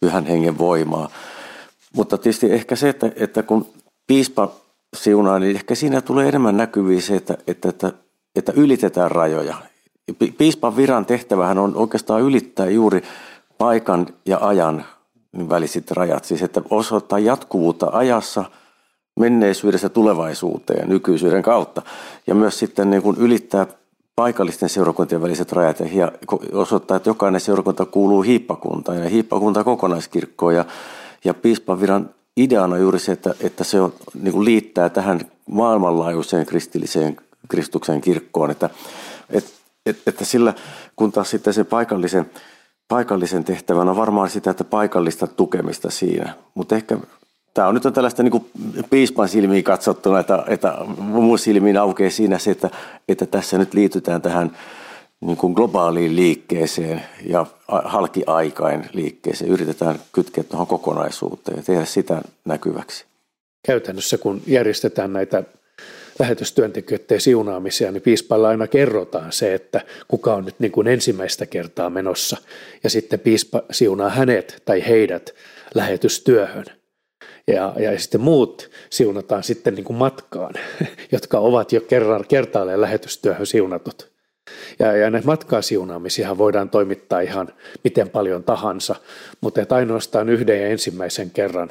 pyhän hengen voimaa. Mutta tietysti ehkä se, että, että kun piispa siunaa, niin ehkä siinä tulee enemmän näkyviin se, että, että, että, että ylitetään rajoja. Piispan viran tehtävähän on oikeastaan ylittää juuri paikan ja ajan väliset rajat. Siis että osoittaa jatkuvuutta ajassa, menneisyydestä tulevaisuuteen nykyisyyden kautta. Ja myös sitten niin kuin ylittää paikallisten seurakuntien väliset rajat ja osoittaa, että jokainen seurakunta kuuluu hiippakuntaan ja hiippakunta kokonaiskirkkoon. Ja, ja piispan viran ideana juuri se, että, että se on, niin kuin liittää tähän maailmanlaajuiseen kristilliseen Kristuksen kirkkoon, että, että, että sillä kun taas sitten se paikallisen paikallisen tehtävän on varmaan sitä, että paikallista tukemista siinä. Mutta ehkä tämä on nyt on tällaista niin piispan silmiin katsottuna, että, että mun silmiin aukeaa siinä se, että, että tässä nyt liitytään tähän niin kuin globaaliin liikkeeseen ja halkiaikain liikkeeseen. Yritetään kytkeä tuohon kokonaisuuteen ja tehdä sitä näkyväksi.
Käytännössä kun järjestetään näitä lähetystyöntekijöiden siunaamisia, niin piispailla aina kerrotaan se, että kuka on nyt niin kuin ensimmäistä kertaa menossa. Ja sitten piispa siunaa hänet tai heidät lähetystyöhön. Ja, ja sitten muut siunataan sitten niin kuin matkaan, jotka ovat jo kerran, kertaalleen lähetystyöhön siunatut. Ja, ja näitä matkaasiunaamisia voidaan toimittaa ihan miten paljon tahansa, mutta että ainoastaan yhden ja ensimmäisen kerran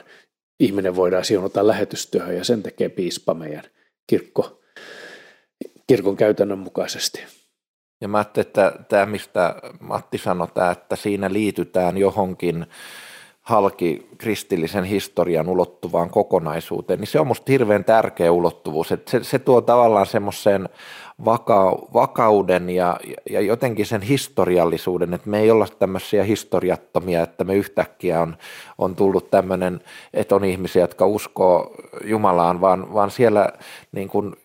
ihminen voidaan siunata lähetystyöhön ja sen tekee piispa meidän kirkko, kirkon käytännön mukaisesti.
Ja mä ajattelin, että tämä, mistä Matti sanoi, tämä, että siinä liitytään johonkin halki kristillisen historian ulottuvaan kokonaisuuteen, niin se on musta hirveän tärkeä ulottuvuus. Se, se tuo tavallaan semmoisen vaka, vakauden ja, ja jotenkin sen historiallisuuden, että me ei olla tämmöisiä historiattomia, että me yhtäkkiä on, on tullut tämmöinen, että on ihmisiä, jotka uskoo Jumalaan, vaan, vaan siellä niin kuin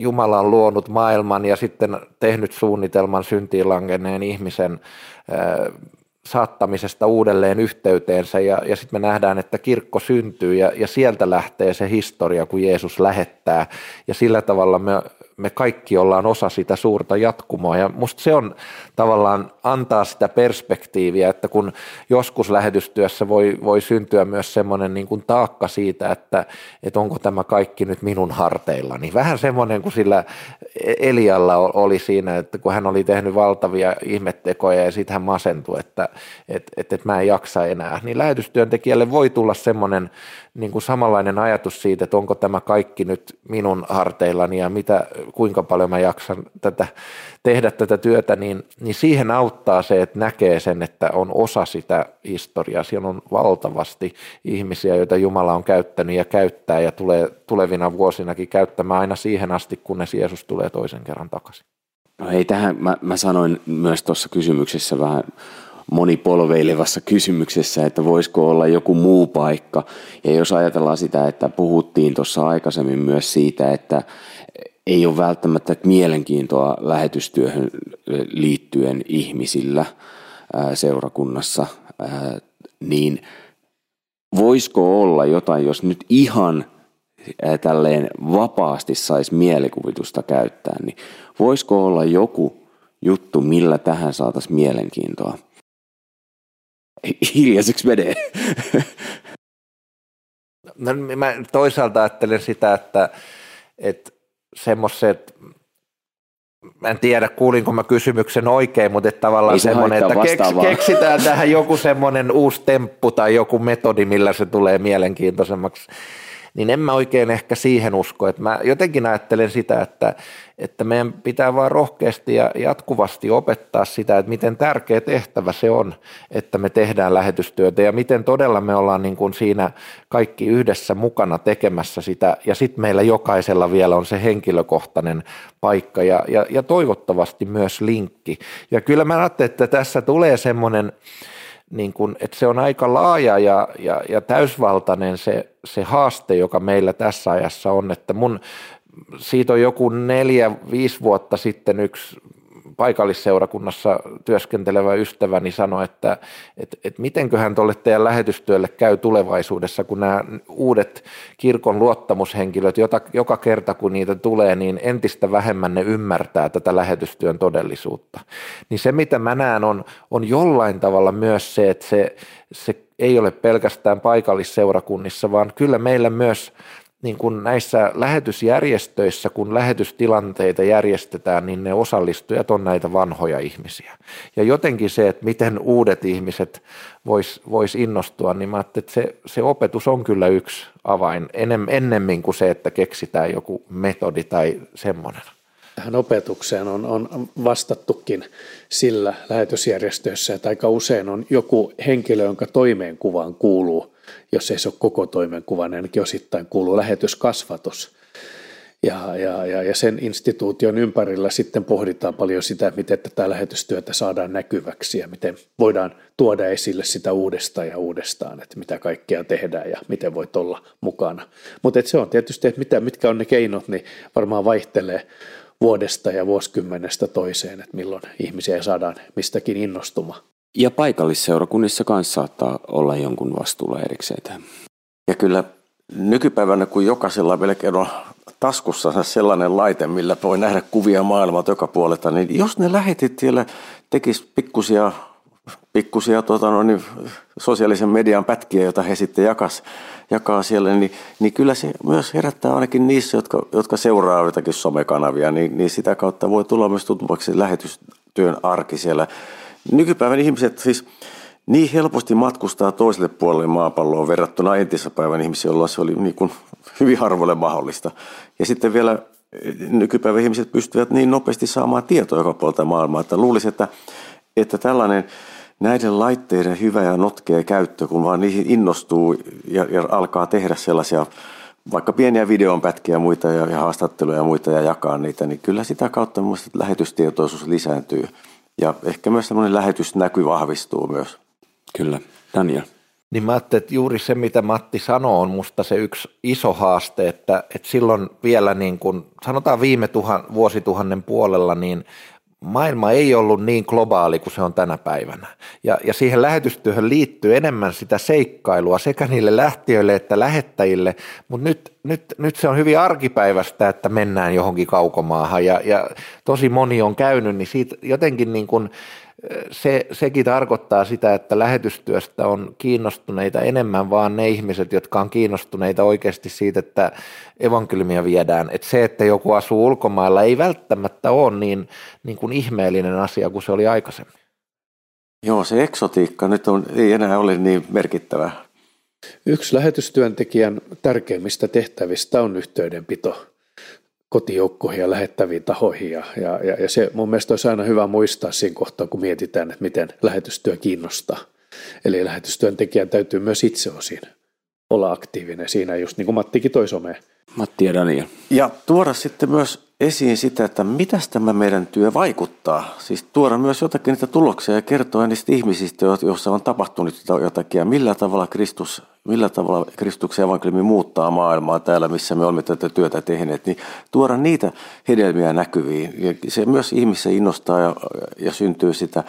Jumala on luonut maailman ja sitten tehnyt suunnitelman syntiin langenneen ihmisen saattamisesta uudelleen yhteyteensä. Ja, ja sitten me nähdään, että kirkko syntyy ja, ja sieltä lähtee se historia, kun Jeesus lähettää. Ja sillä tavalla me me kaikki ollaan osa sitä suurta jatkumoa. Ja musta se on tavallaan antaa sitä perspektiiviä, että kun joskus lähetystyössä voi, voi syntyä myös semmoinen niin kuin taakka siitä, että, että onko tämä kaikki nyt minun harteilla, niin vähän semmoinen kuin sillä Elialla oli siinä, että kun hän oli tehnyt valtavia ihmettekoja ja sitten hän masentui, että, että, että, että mä en jaksa enää, niin lähetystyöntekijälle voi tulla semmoinen niin kuin samanlainen ajatus siitä, että onko tämä kaikki nyt minun harteillani ja mitä, kuinka paljon mä jaksan tätä, tehdä tätä työtä, niin, niin siihen auttaa se, että näkee sen, että on osa sitä historiaa. Siellä on valtavasti ihmisiä, joita Jumala on käyttänyt ja käyttää ja tulee tulevina vuosinakin käyttämään aina siihen asti, kunnes Jeesus tulee toisen kerran takaisin.
No ei tähän, mä, mä sanoin myös tuossa kysymyksessä vähän monipolveilevassa kysymyksessä, että voisiko olla joku muu paikka. Ja jos ajatellaan sitä, että puhuttiin tuossa aikaisemmin myös siitä, että ei ole välttämättä mielenkiintoa lähetystyöhön liittyen ihmisillä seurakunnassa, niin voisiko olla jotain, jos nyt ihan tälleen vapaasti saisi mielikuvitusta käyttää, niin voisiko olla joku juttu, millä tähän saataisiin mielenkiintoa? Hiljaiseksi menee.
No, mä toisaalta ajattelen sitä, että, että semmoiset, mä en tiedä kuulinko mä kysymyksen oikein, mutta että tavallaan se semmoinen, että keks, keksitään tähän joku semmoinen uusi temppu tai joku metodi, millä se tulee mielenkiintoisemmaksi niin en mä oikein ehkä siihen usko. Että mä jotenkin ajattelen sitä, että, että meidän pitää vaan rohkeasti ja jatkuvasti opettaa sitä, että miten tärkeä tehtävä se on, että me tehdään lähetystyötä ja miten todella me ollaan niin kuin siinä kaikki yhdessä mukana tekemässä sitä ja sitten meillä jokaisella vielä on se henkilökohtainen paikka ja, ja, ja toivottavasti myös linkki. Ja kyllä mä ajattelen, että tässä tulee semmoinen, niin kuin, että se on aika laaja ja, ja, ja täysvaltainen se, se haaste, joka meillä tässä ajassa on, että mun siitä on joku neljä, viisi vuotta sitten yksi paikallisseurakunnassa työskentelevä ystäväni sanoi, että et, et mitenköhän tuolle teidän lähetystyölle käy tulevaisuudessa, kun nämä uudet kirkon luottamushenkilöt, jota, joka kerta kun niitä tulee, niin entistä vähemmän ne ymmärtää tätä lähetystyön todellisuutta. Niin se, mitä mä näen, on, on jollain tavalla myös se, että se, se ei ole pelkästään paikallisseurakunnissa, vaan kyllä meillä myös niin kuin näissä lähetysjärjestöissä, kun lähetystilanteita järjestetään, niin ne osallistujat on näitä vanhoja ihmisiä. Ja jotenkin se, että miten uudet ihmiset vois, vois innostua, niin mä että se, se opetus on kyllä yksi avain ennemmin kuin se, että keksitään joku metodi tai semmoinen.
Tähän opetukseen on, on vastattukin sillä lähetysjärjestöissä, että aika usein on joku henkilö, jonka toimeenkuvaan kuuluu jos ei se ole koko toimenkuva, niin ainakin osittain kuuluu lähetyskasvatus. Ja, ja, ja, ja sen instituution ympärillä sitten pohditaan paljon sitä, miten tätä lähetystyötä saadaan näkyväksi ja miten voidaan tuoda esille sitä uudestaan ja uudestaan, että mitä kaikkea tehdään ja miten voit olla mukana. Mutta se on tietysti, että mitä, mitkä on ne keinot, niin varmaan vaihtelee vuodesta ja vuosikymmenestä toiseen, että milloin ihmisiä saadaan mistäkin innostumaan.
Ja paikallisseurakunnissa kanssa saattaa olla jonkun vastuulla erikseen.
Ja kyllä nykypäivänä, kun jokaisella melkein on taskussa sellainen laite, millä voi nähdä kuvia maailmalta joka puolelta, niin jos ne lähetit siellä tekisi pikkusia, pikkusia tuota, no niin, sosiaalisen median pätkiä, joita he sitten jakas, jakaa siellä, niin, niin kyllä se myös herättää ainakin niissä, jotka, jotka seuraa jotakin somekanavia, niin, niin sitä kautta voi tulla myös tutumaksi lähetystyön arki siellä Nykypäivän ihmiset siis niin helposti matkustaa toiselle puolelle maapalloa verrattuna päivän ihmisiä, joilla se oli niin kuin hyvin harvoille mahdollista. Ja sitten vielä eh, nykypäivän ihmiset pystyvät niin nopeasti saamaan tietoa joka puolta maailmaa, että luulisi, että, että tällainen näiden laitteiden hyvä ja notkea käyttö, kun vaan niihin innostuu ja, ja alkaa tehdä sellaisia vaikka pieniä videonpätkiä muita ja, ja haastatteluja ja muita ja jakaa niitä, niin kyllä sitä kautta minusta lähetystietoisuus lisääntyy – ja ehkä myös semmoinen lähetysnäky vahvistuu myös.
Kyllä. Daniel.
Niin mä ajattelin, että juuri se, mitä Matti sanoo, on musta se yksi iso haaste, että, että silloin vielä niin kuin, sanotaan viime tuhan, vuosituhannen puolella, niin maailma ei ollut niin globaali kuin se on tänä päivänä. Ja, ja siihen lähetystyöhön liittyy enemmän sitä seikkailua sekä niille lähtiöille että lähettäjille, mutta nyt, nyt, nyt se on hyvin arkipäivästä, että mennään johonkin kaukomaahan ja, ja tosi moni on käynyt, niin siitä jotenkin niin kuin se, sekin tarkoittaa sitä, että lähetystyöstä on kiinnostuneita enemmän vaan ne ihmiset, jotka on kiinnostuneita oikeasti siitä, että evankeliumia viedään. Että se, että joku asuu ulkomailla, ei välttämättä ole niin, niin kuin ihmeellinen asia kuin se oli aikaisemmin.
Joo, se eksotiikka nyt on, ei enää ole niin merkittävä.
Yksi lähetystyöntekijän tärkeimmistä tehtävistä on yhteydenpito kotijoukkoihin ja lähettäviin tahoihin. Ja, ja, ja se mun mielestä olisi aina hyvä muistaa siinä kohtaa, kun mietitään, että miten lähetystyö kiinnostaa. Eli lähetystyöntekijän täytyy myös itse osin olla aktiivinen siinä, just niin kuin Mattikin toi someen.
Matti ja Daniel.
Ja tuoda sitten myös esiin sitä, että mitä tämä meidän työ vaikuttaa. Siis tuoda myös jotakin niitä tuloksia ja kertoa niistä ihmisistä, joissa on tapahtunut jotakin ja millä tavalla Kristus, millä tavalla Kristuksen evankeliumi muuttaa maailmaa täällä, missä me olemme tätä työtä tehneet, niin tuoda niitä hedelmiä näkyviin. Ja se myös ihmisissä innostaa ja, ja syntyy sitä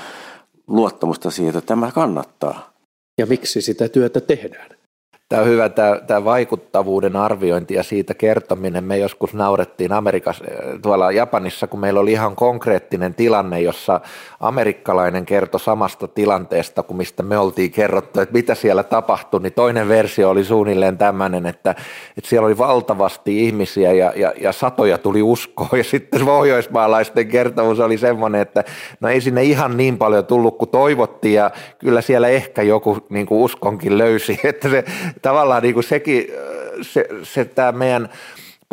luottamusta siihen, että tämä kannattaa.
Ja miksi sitä työtä tehdään?
Tämä on hyvä tämä, tämä vaikuttavuuden arviointi ja siitä kertominen. Me joskus naurettiin Amerikassa, tuolla Japanissa, kun meillä oli ihan konkreettinen tilanne, jossa amerikkalainen kertoi samasta tilanteesta kuin mistä me oltiin kerrottu, että mitä siellä tapahtui, niin toinen versio oli suunnilleen tämmöinen, että, että siellä oli valtavasti ihmisiä ja, ja, ja satoja tuli uskoa ja sitten pohjoismaalaisten kertomus oli semmoinen, että no ei sinne ihan niin paljon tullut kuin toivottiin ja kyllä siellä ehkä joku niin kuin uskonkin löysi, että se tavallaan niin kuin sekin, se, se tämä meidän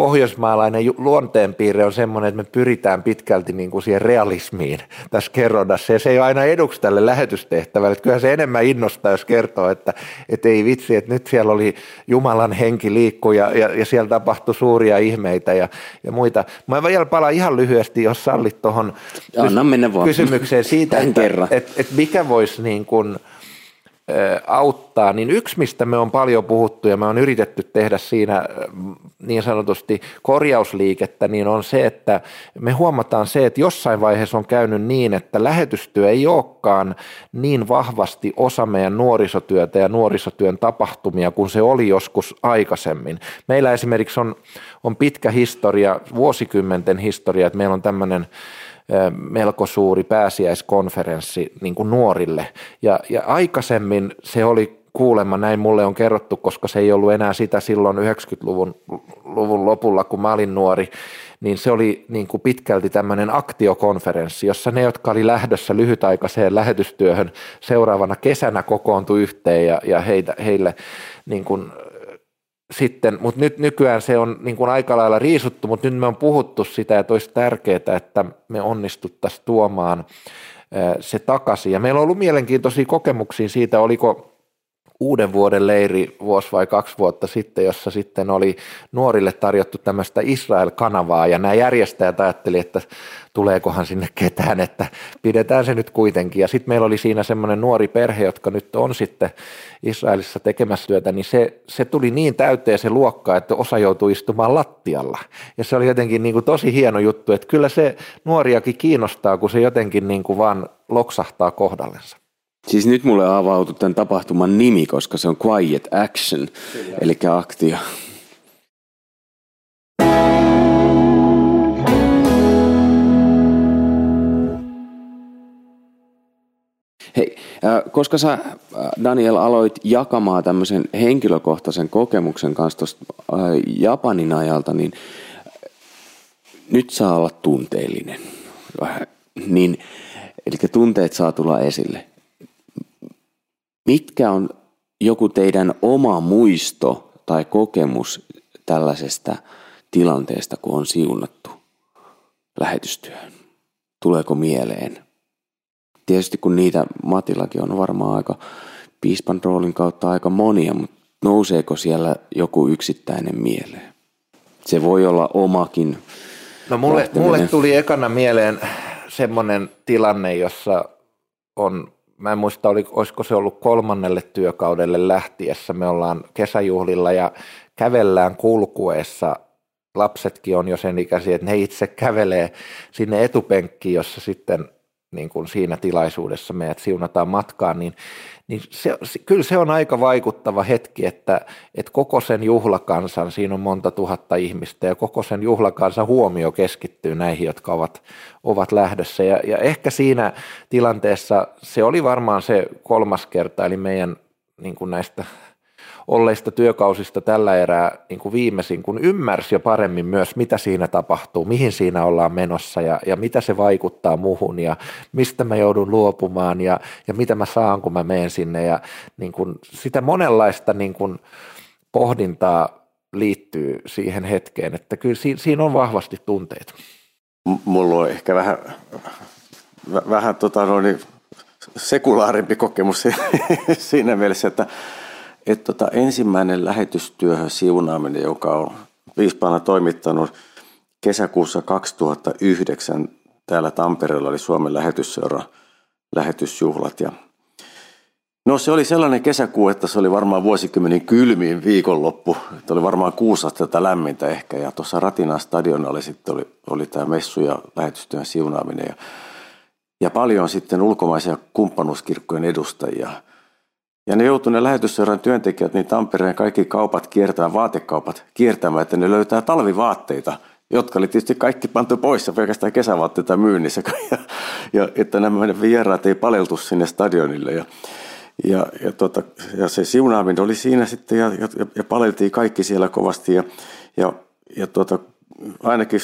pohjoismaalainen luonteenpiirre on semmoinen, että me pyritään pitkälti niin kuin siihen realismiin tässä kerronnassa. Ja se ei ole aina eduksi tälle lähetystehtävälle. Että kyllähän se enemmän innostaa, jos kertoo, että, että ei vitsi, että nyt siellä oli Jumalan henki liikkuu ja, ja, ja siellä tapahtui suuria ihmeitä ja, ja muita. Mä vielä palaan ihan lyhyesti, jos sallit tuohon kysymykseen siitä, että, että, että, että mikä voisi niin kuin – auttaa, niin yksi, mistä me on paljon puhuttu ja me on yritetty tehdä siinä niin sanotusti korjausliikettä, niin on se, että me huomataan se, että jossain vaiheessa on käynyt niin, että lähetystyö ei olekaan niin vahvasti osa meidän nuorisotyötä ja nuorisotyön tapahtumia kuin se oli joskus aikaisemmin. Meillä esimerkiksi on, on pitkä historia, vuosikymmenten historia, että meillä on tämmöinen melko suuri pääsiäiskonferenssi niin kuin nuorille. Ja, ja aikaisemmin se oli kuulemma, näin mulle on kerrottu, koska se ei ollut enää sitä silloin 90-luvun luvun lopulla, kun mä olin nuori, niin se oli niin kuin pitkälti tämmöinen aktiokonferenssi, jossa ne, jotka oli lähdössä lyhytaikaiseen lähetystyöhön seuraavana kesänä kokoontui yhteen ja, ja heitä, heille niin kuin sitten, mutta nyt nykyään se on niin kuin aika lailla riisuttu, mutta nyt me on puhuttu sitä, että olisi tärkeää, että me onnistuttaisiin tuomaan se takaisin. Ja meillä on ollut mielenkiintoisia kokemuksia siitä, oliko uuden vuoden leiri vuosi vai kaksi vuotta sitten, jossa sitten oli nuorille tarjottu tämmöistä Israel-kanavaa ja nämä järjestäjät ajatteli, että tuleekohan sinne ketään, että pidetään se nyt kuitenkin. Ja sitten meillä oli siinä semmoinen nuori perhe, jotka nyt on sitten Israelissa tekemässä työtä, niin se, se tuli niin täyteen se luokka, että osa joutui istumaan lattialla. Ja se oli jotenkin niin kuin tosi hieno juttu, että kyllä se nuoriakin kiinnostaa, kun se jotenkin niin kuin vaan loksahtaa kohdallensa.
Siis nyt mulle avautui tämän tapahtuman nimi, koska se on Quiet Action, eli aktio. Hei, koska sä Daniel aloit jakamaan tämmöisen henkilökohtaisen kokemuksen kanssa tuosta Japanin ajalta, niin nyt saa olla tunteellinen. Niin, eli tunteet saa tulla esille. Mitkä on joku teidän oma muisto tai kokemus tällaisesta tilanteesta, kun on siunattu lähetystyöhön? Tuleeko mieleen? Tietysti kun niitä Matillakin on varmaan aika piispan roolin kautta aika monia, mutta nouseeko siellä joku yksittäinen mieleen? Se voi olla omakin.
No mulle, mulle tuli ekana mieleen semmoinen tilanne, jossa on mä en muista, oli, olisiko se ollut kolmannelle työkaudelle lähtiessä. Me ollaan kesäjuhlilla ja kävellään kulkuessa. Lapsetkin on jo sen ikäisiä, että ne itse kävelee sinne etupenkkiin, jossa sitten niin kuin siinä tilaisuudessa meidät siunataan matkaan, niin niin se, kyllä se on aika vaikuttava hetki, että, että koko sen juhlakansan, siinä on monta tuhatta ihmistä ja koko sen juhlakansan huomio keskittyy näihin, jotka ovat, ovat lähdössä. Ja, ja ehkä siinä tilanteessa se oli varmaan se kolmas kerta, eli meidän niin kuin näistä olleista työkausista tällä erää niin kuin viimeisin, kun ymmärsi jo paremmin myös, mitä siinä tapahtuu, mihin siinä ollaan menossa ja, ja mitä se vaikuttaa muhun ja mistä mä joudun luopumaan ja, ja mitä mä saan, kun mä menen sinne. Ja niin kuin sitä monenlaista niin kuin pohdintaa liittyy siihen hetkeen, että kyllä siinä on vahvasti tunteita.
Mulla on ehkä vähän, vähän tota noin, sekulaarimpi kokemus siinä mielessä, että että tota, ensimmäinen lähetystyöhön siunaaminen, joka on piispana toimittanut, kesäkuussa 2009 täällä Tampereella oli Suomen lähetysseura lähetysjuhlat ja No se oli sellainen kesäkuu, että se oli varmaan vuosikymmenen kylmiin viikonloppu. Että oli varmaan kuusi astetta lämmintä ehkä. Ja tuossa Ratinan stadionilla sitten oli, oli tämä messu ja lähetystyön siunaaminen. Ja, ja paljon sitten ulkomaisia kumppanuuskirkkojen edustajia. Ja ne joutuivat ne lähetysseuran työntekijät, niin Tampereen kaikki kaupat kiertämään, vaatekaupat kiertämään, että ne löytää talvivaatteita – jotka oli tietysti kaikki pantu pois ja pelkästään kesävaatteita myynnissä. Ja, ja että nämä vieraat ei paleltu sinne stadionille. Ja, ja, ja, tota, ja se siunaaminen oli siinä sitten ja, ja, ja paleltiin kaikki siellä kovasti ja, ja, ja tota, ainakin,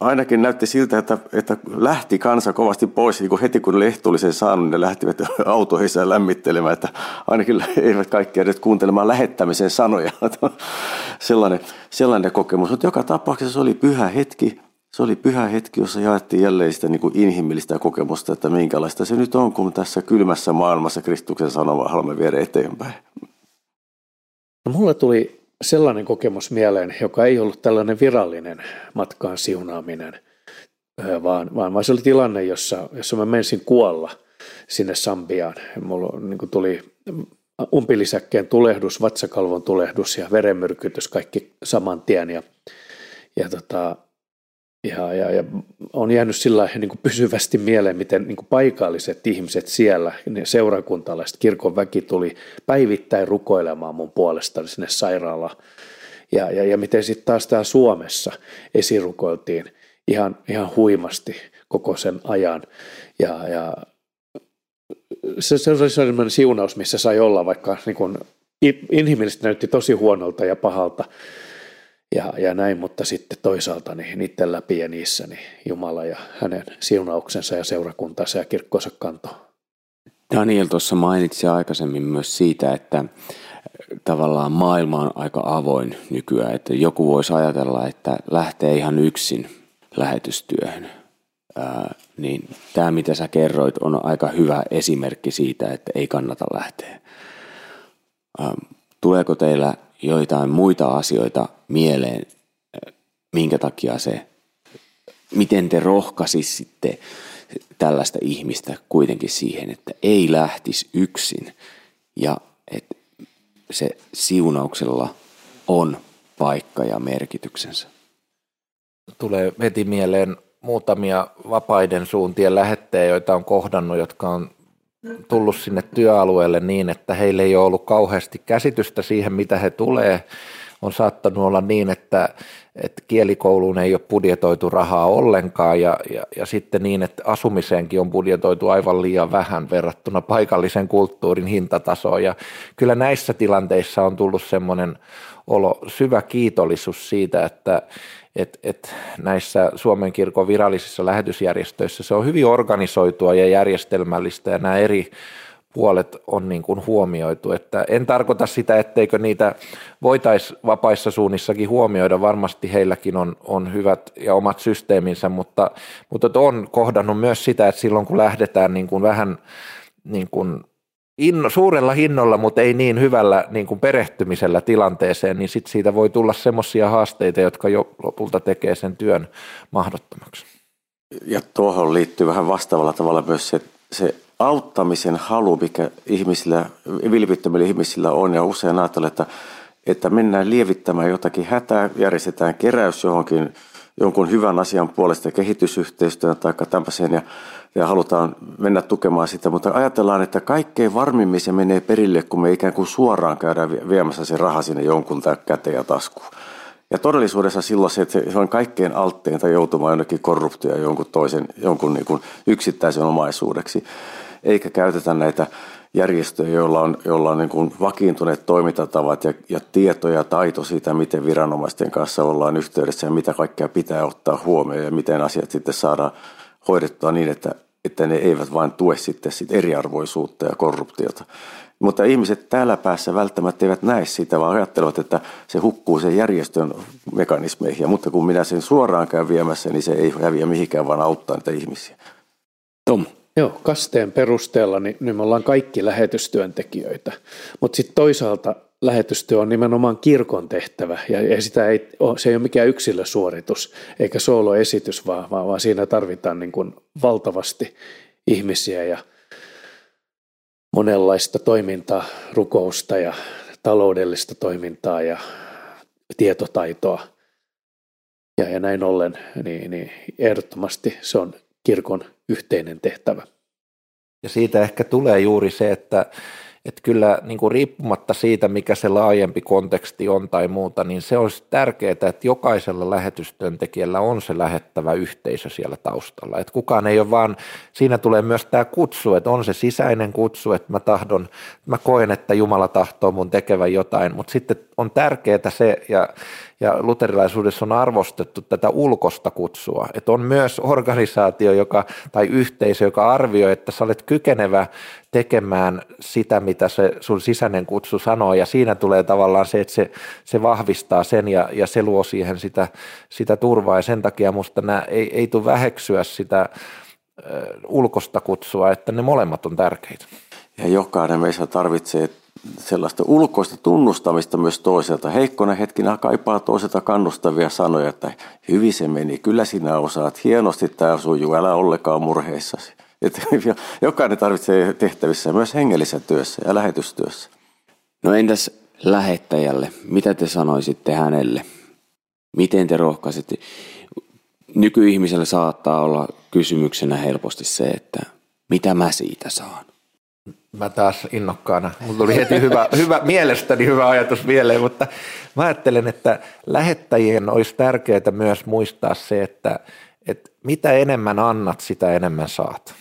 ainakin näytti siltä, että, että lähti kansa kovasti pois, niin kun heti kun lehto oli sen saanut, ne lähtivät autoihin lämmittelemään, että ainakin eivät kaikki edes kuuntelemaan lähettämisen sanoja. sellainen, sellainen kokemus, mutta joka tapauksessa se oli pyhä hetki, se oli pyhä hetki, jossa jaettiin jälleen sitä niin kuin inhimillistä kokemusta, että minkälaista se nyt on, kun tässä kylmässä maailmassa Kristuksen sanoma haluamme viedä eteenpäin.
No, mulle tuli sellainen kokemus mieleen, joka ei ollut tällainen virallinen matkaan siunaaminen, vaan, vaan, se oli tilanne, jossa, jossa mä menisin kuolla sinne Sambiaan. Mulla niin tuli umpilisäkkeen tulehdus, vatsakalvon tulehdus ja verenmyrkytys kaikki saman tien. Ja, ja tota, ja, ja, ja on jäänyt sillä niin kuin pysyvästi mieleen, miten niin kuin paikalliset ihmiset siellä, ne seurakuntalaiset, kirkon väki tuli päivittäin rukoilemaan mun puolesta sinne sairaalaan. Ja, ja, ja miten sitten taas täällä Suomessa esirukoiltiin ihan, ihan huimasti koko sen ajan. Ja, ja se, se oli sellainen siunaus, missä sai olla, vaikka niin kuin inhimillisesti näytti tosi huonolta ja pahalta, ja, ja näin, mutta sitten toisaalta niin niiden läpi ja niissä niin Jumala ja hänen siunauksensa ja seurakuntansa ja kirkkonsa kanto.
Daniel tuossa mainitsi aikaisemmin myös siitä, että tavallaan maailma on aika avoin nykyään, että joku voisi ajatella, että lähtee ihan yksin lähetystyöhön. Ää, niin tämä, mitä sä kerroit, on aika hyvä esimerkki siitä, että ei kannata lähteä. Ää, tuleeko teillä joitain muita asioita mieleen, minkä takia se, miten te rohkaisitte tällaista ihmistä kuitenkin siihen, että ei lähtisi yksin ja että se siunauksella on paikka ja merkityksensä.
Tulee heti mieleen muutamia vapaiden suuntien lähettejä, joita on kohdannut, jotka on tullut sinne työalueelle niin, että heillä ei ole ollut kauheasti käsitystä siihen, mitä he tulee. On saattanut olla niin, että, että kielikouluun ei ole budjetoitu rahaa ollenkaan ja, ja, ja sitten niin, että asumiseenkin on budjetoitu aivan liian vähän verrattuna paikallisen kulttuurin hintatasoon. Ja kyllä näissä tilanteissa on tullut semmoinen olo, syvä kiitollisuus siitä, että, että et näissä Suomen kirkon virallisissa lähetysjärjestöissä se on hyvin organisoitua ja järjestelmällistä ja nämä eri puolet on niin kuin huomioitu. Että en tarkoita sitä, etteikö niitä voitaisiin vapaissa suunnissakin huomioida. Varmasti heilläkin on, on hyvät ja omat systeeminsä, mutta, mutta on kohdannut myös sitä, että silloin kun lähdetään niin kuin vähän niin kuin inno, suurella hinnolla, mutta ei niin hyvällä niin kuin perehtymisellä tilanteeseen, niin sit siitä voi tulla semmoisia haasteita, jotka jo lopulta tekee sen työn mahdottomaksi.
Ja tuohon liittyy vähän vastaavalla tavalla myös se, se auttamisen halu, mikä ihmisillä, vilpittömillä ihmisillä on, ja usein ajatellaan, että, että mennään lievittämään jotakin hätää, järjestetään keräys johonkin jonkun hyvän asian puolesta kehitysyhteistyön tai tämmöiseen, ja ja halutaan mennä tukemaan sitä, mutta ajatellaan, että kaikkein varmimmin se menee perille, kun me ikään kuin suoraan käydään viemässä se raha sinne jonkun käteen ja taskuun. Ja todellisuudessa silloin se, että se on kaikkein altteinta joutumaan jonnekin korruptioon jonkun toisen, jonkun niin kuin yksittäisen omaisuudeksi, eikä käytetä näitä järjestöjä, joilla on, joilla on niin kuin vakiintuneet toimintatavat ja, ja tieto ja taito siitä, miten viranomaisten kanssa ollaan yhteydessä ja mitä kaikkea pitää ottaa huomioon ja miten asiat sitten saadaan hoidettua niin, että, että ne eivät vain tue sitten sit eriarvoisuutta ja korruptiota. Mutta ihmiset täällä päässä välttämättä eivät näe sitä, vaan ajattelevat, että se hukkuu sen järjestön mekanismeihin. Ja, mutta kun minä sen suoraan käyn viemässä, niin se ei häviä mihinkään, vaan auttaa niitä ihmisiä.
Tom. Joo, kasteen perusteella niin, niin me ollaan kaikki lähetystyöntekijöitä. Mutta sitten toisaalta lähetystyö on nimenomaan kirkon tehtävä ja, sitä ei, se ei ole mikään yksilösuoritus eikä sooloesitys, vaan, vaan, vaan siinä tarvitaan niin kuin valtavasti ihmisiä ja monenlaista toimintaa, rukousta ja taloudellista toimintaa ja tietotaitoa. Ja, ja näin ollen niin, niin ehdottomasti se on kirkon yhteinen tehtävä.
Ja siitä ehkä tulee juuri se, että että kyllä niin kuin riippumatta siitä, mikä se laajempi konteksti on tai muuta, niin se olisi tärkeää, että jokaisella lähetystyöntekijällä on se lähettävä yhteisö siellä taustalla. Että kukaan ei ole vaan, siinä tulee myös tämä kutsu, että on se sisäinen kutsu, että mä tahdon, mä koen, että Jumala tahtoo mun tekevän jotain, mutta sitten on tärkeää se, ja ja luterilaisuudessa on arvostettu tätä ulkosta kutsua. Että on myös organisaatio joka, tai yhteisö, joka arvioi, että sä olet kykenevä tekemään sitä, mitä se sun sisäinen kutsu sanoo, ja siinä tulee tavallaan se, että se, se vahvistaa sen ja, ja se luo siihen sitä, sitä turvaa, ja sen takia musta nämä ei, ei tule väheksyä sitä ulkosta kutsua, että ne molemmat on tärkeitä.
Ja jokainen meistä tarvitsee sellaista ulkoista tunnustamista myös toiselta. Heikkona hetkinä kaipaa toiselta kannustavia sanoja, että hyvin se meni, kyllä sinä osaat, hienosti tämä sujuu, älä ollenkaan murheissasi. Että jokainen tarvitsee tehtävissä myös hengellisessä työssä ja lähetystyössä.
No entäs lähettäjälle, mitä te sanoisitte hänelle? Miten te rohkaisitte? Nykyihmisellä saattaa olla kysymyksenä helposti se, että mitä mä siitä saan?
Mä taas innokkaana. Mulla tuli heti hyvä, hyvä, mielestäni hyvä ajatus mieleen, mutta mä ajattelen, että lähettäjien olisi tärkeää myös muistaa se, että, että mitä enemmän annat, sitä enemmän saat.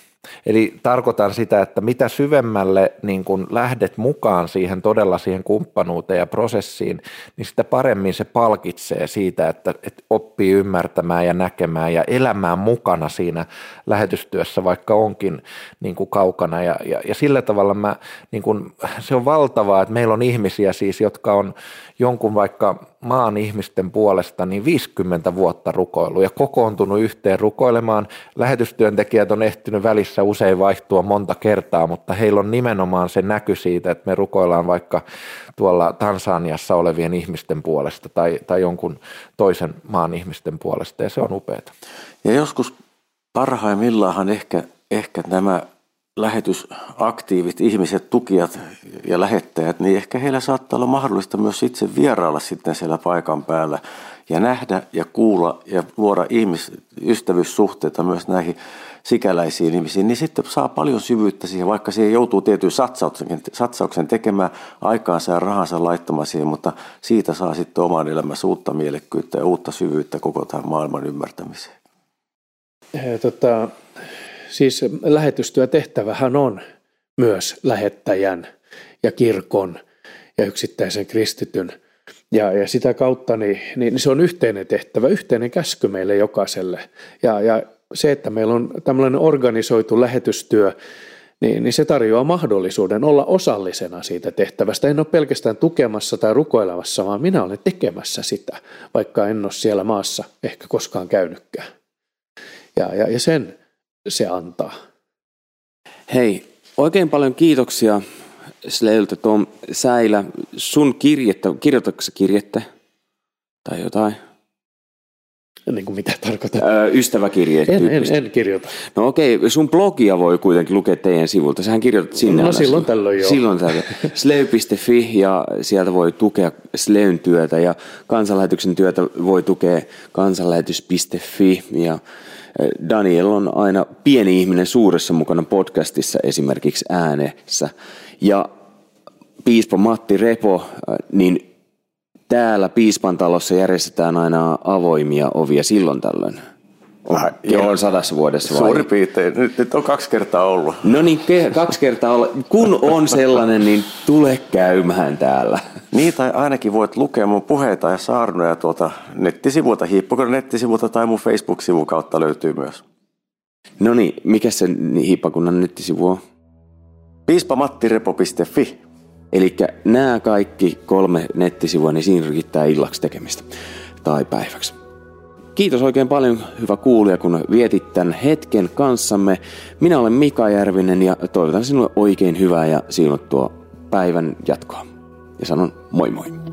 Eli tarkoitan sitä, että mitä syvemmälle niin kun lähdet mukaan siihen todella siihen kumppanuuteen ja prosessiin, niin sitä paremmin se palkitsee siitä, että, että oppii ymmärtämään ja näkemään ja elämään mukana siinä lähetystyössä, vaikka onkin niin kuin kaukana. Ja, ja, ja sillä tavalla mä, niin kun, se on valtavaa, että meillä on ihmisiä siis, jotka on jonkun vaikka maan ihmisten puolesta niin 50 vuotta rukoillut ja kokoontunut yhteen rukoilemaan. Lähetystyöntekijät on ehtinyt välissä usein vaihtua monta kertaa, mutta heillä on nimenomaan se näky siitä, että me rukoillaan vaikka tuolla Tansaniassa olevien ihmisten puolesta tai, tai jonkun toisen maan ihmisten puolesta ja se on upeaa.
Ja joskus parhaimmillaan ehkä, ehkä nämä lähetysaktiivit ihmiset, tukijat ja lähettäjät, niin ehkä heillä saattaa olla mahdollista myös itse vierailla sitten siellä paikan päällä ja nähdä ja kuulla ja luoda ihmisystävyyssuhteita myös näihin sikäläisiin ihmisiin, niin sitten saa paljon syvyyttä siihen, vaikka siihen joutuu tietyn satsauksen, satsauksen tekemään aikaansa ja rahansa laittamaan siihen, mutta siitä saa sitten oman elämänsä uutta mielekkyyttä ja uutta syvyyttä koko tämän maailman ymmärtämiseen.
Tota, siis lähetystyötehtävähän on myös lähettäjän ja kirkon ja yksittäisen kristityn. Ja, ja sitä kautta niin, niin se on yhteinen tehtävä, yhteinen käsky meille jokaiselle. Ja, ja se, että meillä on tämmöinen organisoitu lähetystyö, niin, niin se tarjoaa mahdollisuuden olla osallisena siitä tehtävästä. En ole pelkästään tukemassa tai rukoilemassa, vaan minä olen tekemässä sitä, vaikka en ole siellä maassa ehkä koskaan käynytkään. Ja, ja, ja sen se antaa.
Hei, oikein paljon kiitoksia Sleiltä Tom Säilä. Sun kirjettä, kirjoitatko kirjettä tai jotain?
Niin kuin mitä tarkoitat?
Öö, ystäväkirje.
En, en, en kirjoita.
No okei, sun blogia voi kuitenkin lukea teidän sivulta. Sähän kirjoitat sinne.
No silloin tällöin joo.
Silloin tällöin. Sleu.fi ja sieltä voi tukea Sleyn työtä ja kansanlähetyksen työtä voi tukea kansanlähetys.fi ja Daniel on aina pieni ihminen suuressa mukana podcastissa esimerkiksi äänessä. Ja piispa Matti Repo, niin täällä piispan talossa järjestetään aina avoimia ovia silloin tällöin. Joo, on sadassa vuodessa
vai? Suuri piirtein. Nyt, nyt on kaksi kertaa ollut.
No niin, kaksi kertaa olla. Kun on sellainen, niin tule käymään täällä.
Niin, tai ainakin voit lukea mun puheita ja saarnoja tuolta nettisivuilta, hiippakon nettisivuilta tai mun Facebook-sivun kautta löytyy myös.
No niin, mikä se hiippakunnan nettisivu on?
piispamattirepo.fi
Eli nämä kaikki kolme nettisivua, niin siinä riittää illaksi tekemistä tai päiväksi. Kiitos oikein paljon, hyvä kuulija, kun vietit tämän hetken kanssamme. Minä olen Mika Järvinen ja toivotan sinulle oikein hyvää ja siunattua päivän jatkoa. ja sanon moi moi.